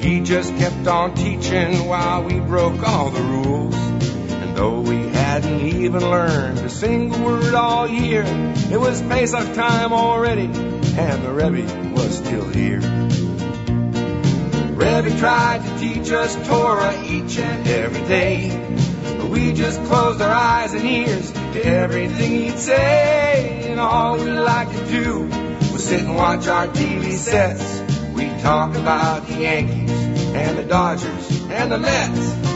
Speaker 18: He just kept on teaching while we broke all the rules. And though we hadn't even learned a single word all year, it was Pesach time already, and the Rebbe was still here. Rebbe tried to teach us Torah each and every day. But we just closed our eyes and ears to everything he'd say. and all we like to do was sit and watch our TV sets. We talk about the Yankees and the Dodgers and the Mets.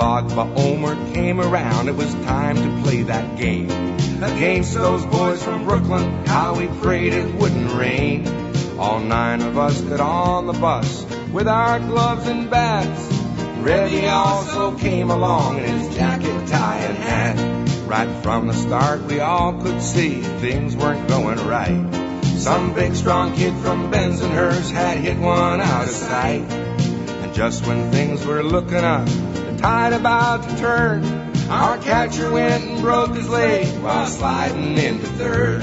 Speaker 18: When Log Omer came around, it was time to play that game. Against those boys from Brooklyn, how we prayed it wouldn't rain. All nine of us got on the bus with our gloves and bats. Rebbe also came along in his jacket, tie, and hat. Right from the start, we all could see things weren't going right. Some big strong kid from Bensonhurst had hit one out of sight. And just when things were looking up, tide about to turn, our catcher went and broke his leg while sliding into third.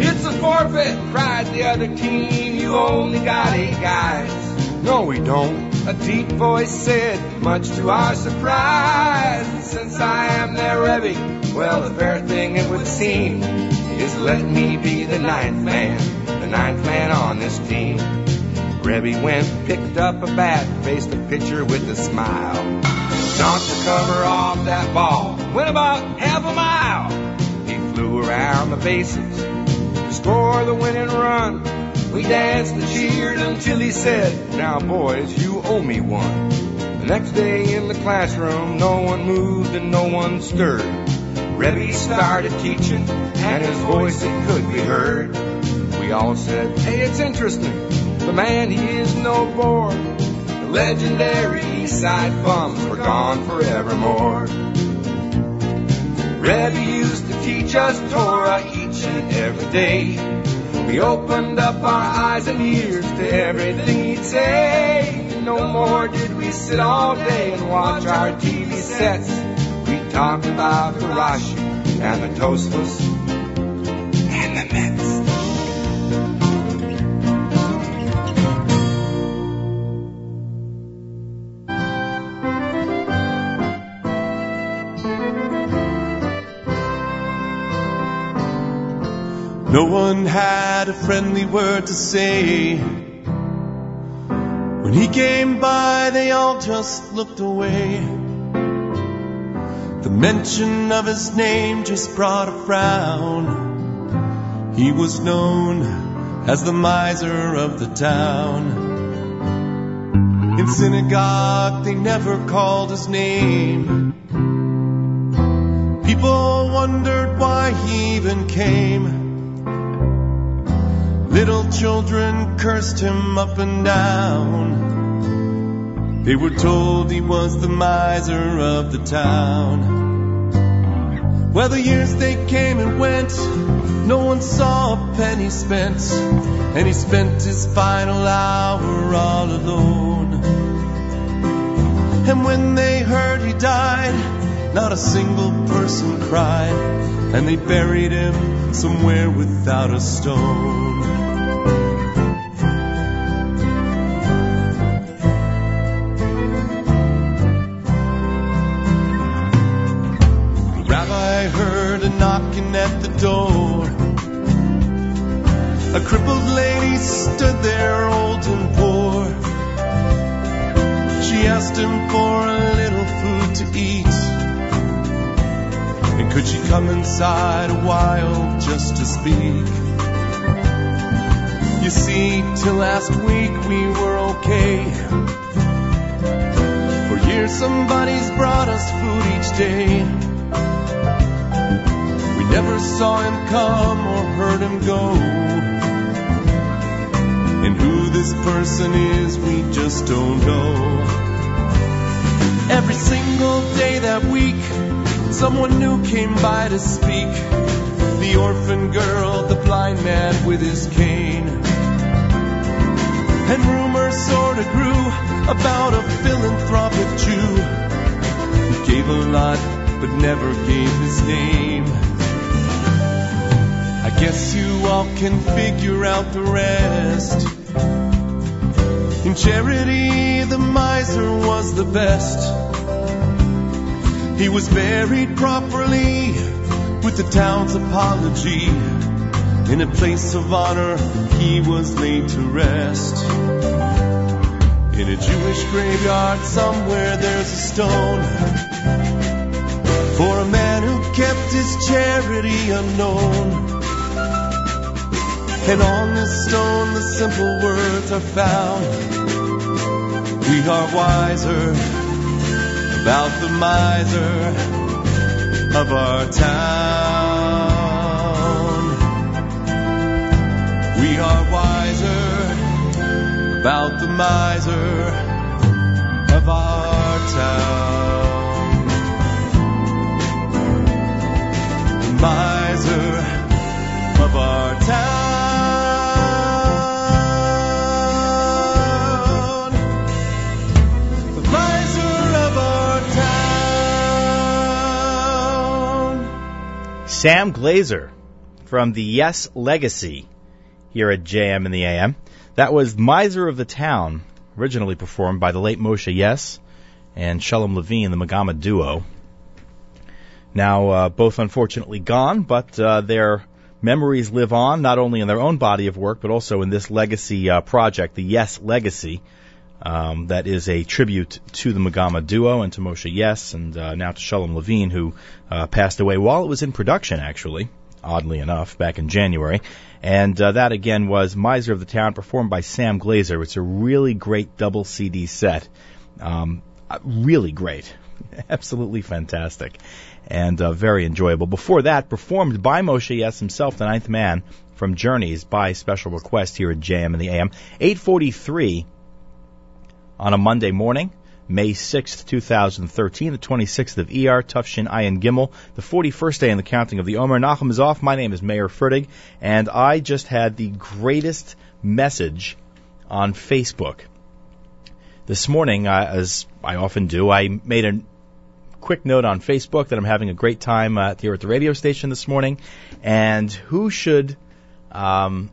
Speaker 18: It's a forfeit, cried the other team. You only got eight guys. No, we don't. A deep voice said, much to our surprise. Since I am their Rebbe, well, the fair thing it would seem is let me be the ninth man, the ninth man on this team. Rebbe went, picked up a bat, faced the pitcher with a smile. Knocked the cover off that ball, went about half a mile. He flew around the bases to score the winning run. We danced and cheered until he said, Now, boys, you owe me one. The next day in the classroom, no one moved and no one stirred. Rebbe started teaching, and his voice it could be heard. We all said, Hey, it's interesting. The man, he is no bore. The legendary East Side bums were gone forevermore. Rebbe used to teach us Torah each and every day. We opened up our eyes and ears to everything he'd say. No more did we sit all day and watch our TV sets. We talked about the Rashi and the Tosfos
Speaker 15: one had a friendly word to say. When he came by, they all just looked away. The mention of his name just brought a frown. He was known as the miser of the town. In synagogue, they never called his name. People wondered why he even came. Little children cursed him up and down. They were told he was the miser of the town. Well, the years they came and went, no one saw a penny spent, and he spent his final hour all alone. And when they heard he died, not a single person cried, and they buried him somewhere without a stone. The rabbi heard a knocking at the door. A crippled lady stood there, old and poor. She asked him for a little food to eat. Could she come inside a while just to speak? You see, till last week we were okay. For years somebody's brought us food each day. We never saw him come or heard him go. And who this person is, we just don't know. Every single day that week, someone new came by to speak. The orphan girl, the blind man with his cane. And rumors sorta grew about a philanthropic Jew who gave a lot but never gave his name. I guess you all can figure out the rest. In charity, the miser was the best. He was buried properly with the town's apology. In a place of honor, he was laid to rest. In a Jewish graveyard somewhere there's a stone for a man who kept his charity unknown. And on this stone the simple words are found. We are wiser about the miser of our town. We are wiser about the miser of our town. The miser of our town.
Speaker 1: Sam Glazer from the Yess Legacy here at JM in the AM. That was Miser of the Town, originally performed by the late Moshe Yess and Shalom Levine, the Megama duo. Now, uh, both unfortunately gone, but uh, their memories live on, not only in their own body of work, but also in this legacy uh, project, the Yess Legacy. Um, that is a tribute to the Megama duo and to Moshe Yess, and uh, now to Shalom Levine, who uh, passed away while it was in production, actually, oddly enough, back in January. And uh, that again was Miser of the Town, performed by Sam Glazer. It's a really great double CD set. Um, uh, really great. Absolutely fantastic. And uh, very enjoyable. Before that, performed by Moshe Yess himself, the ninth man, from Journeys by special request here at JM in the AM. 843 on a Monday morning. May 6th, 2013, the 26th of ER, Tav Shin Ayin Gimel, the 41st day in the counting of the Omer. Nachum is off. My name is Mayer Fertig, and I just had the greatest message on Facebook. This morning, uh, as I often do, I made a quick note on Facebook that I'm having a great time uh, here at the radio station this morning, and who should um,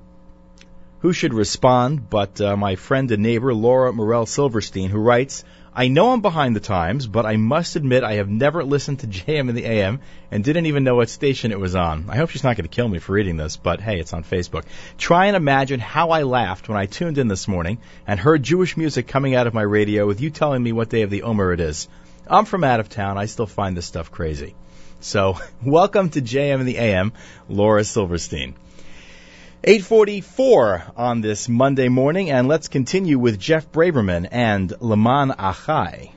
Speaker 1: who should respond but uh, my friend and neighbor Laura Morel Silverstein, who writes, I know I'm behind the times, but I must admit I have never listened to JM in the AM and didn't even know what station it was on. I hope she's not going to kill me for reading this, but hey, it's on Facebook. Try and imagine how I laughed when I tuned in this morning and heard Jewish music coming out of my radio with you telling me what day of the Omer it is. I'm from out of town. I still find this stuff crazy. So, welcome to JM in the AM, Laura Silverstein. 844 on this Monday morning, and let's continue with Jeff Braverman and Laman Achai.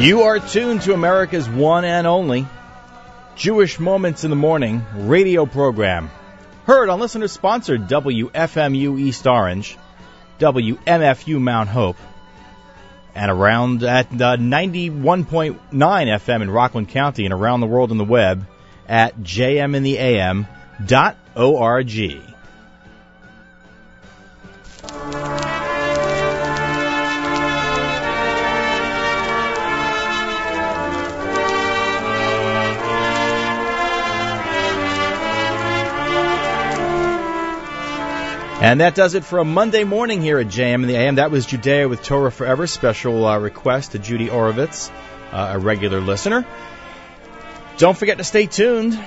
Speaker 4: You
Speaker 19: are
Speaker 1: tuned to America's one and only Jewish Moments in the Morning radio program. Heard on listener sponsored WFMU East Orange, WMFU Mount Hope, and around at uh, 91.9 FM in Rockland County and around the world on the web at jmintheam.org. And that does it for a Monday morning here at JM in the AM. That was Judea with Torah Forever. Special uh, request to Judy Orovitz, uh, a regular listener. Don't forget to stay tuned.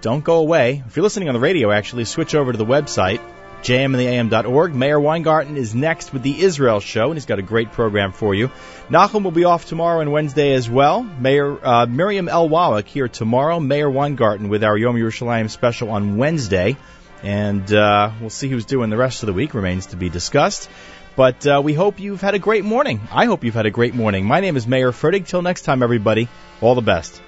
Speaker 1: Don't go away. If you're listening on the radio, actually, switch over to the website, jmintheam.org. Meir Weingarten is next with the Israel Show, and he's got a great program for you. Nachum will be off tomorrow and Wednesday as well. Meir uh, Miriam El Wallach here tomorrow. Meir Weingarten with our Yom Yerushalayim special on Wednesday. And uh, we'll see who's doing the rest of the week, remains to be discussed. But uh, we hope you've had a great morning. I hope you've had a great morning. My name is Mayer Fertig. Till next time, everybody, all the best.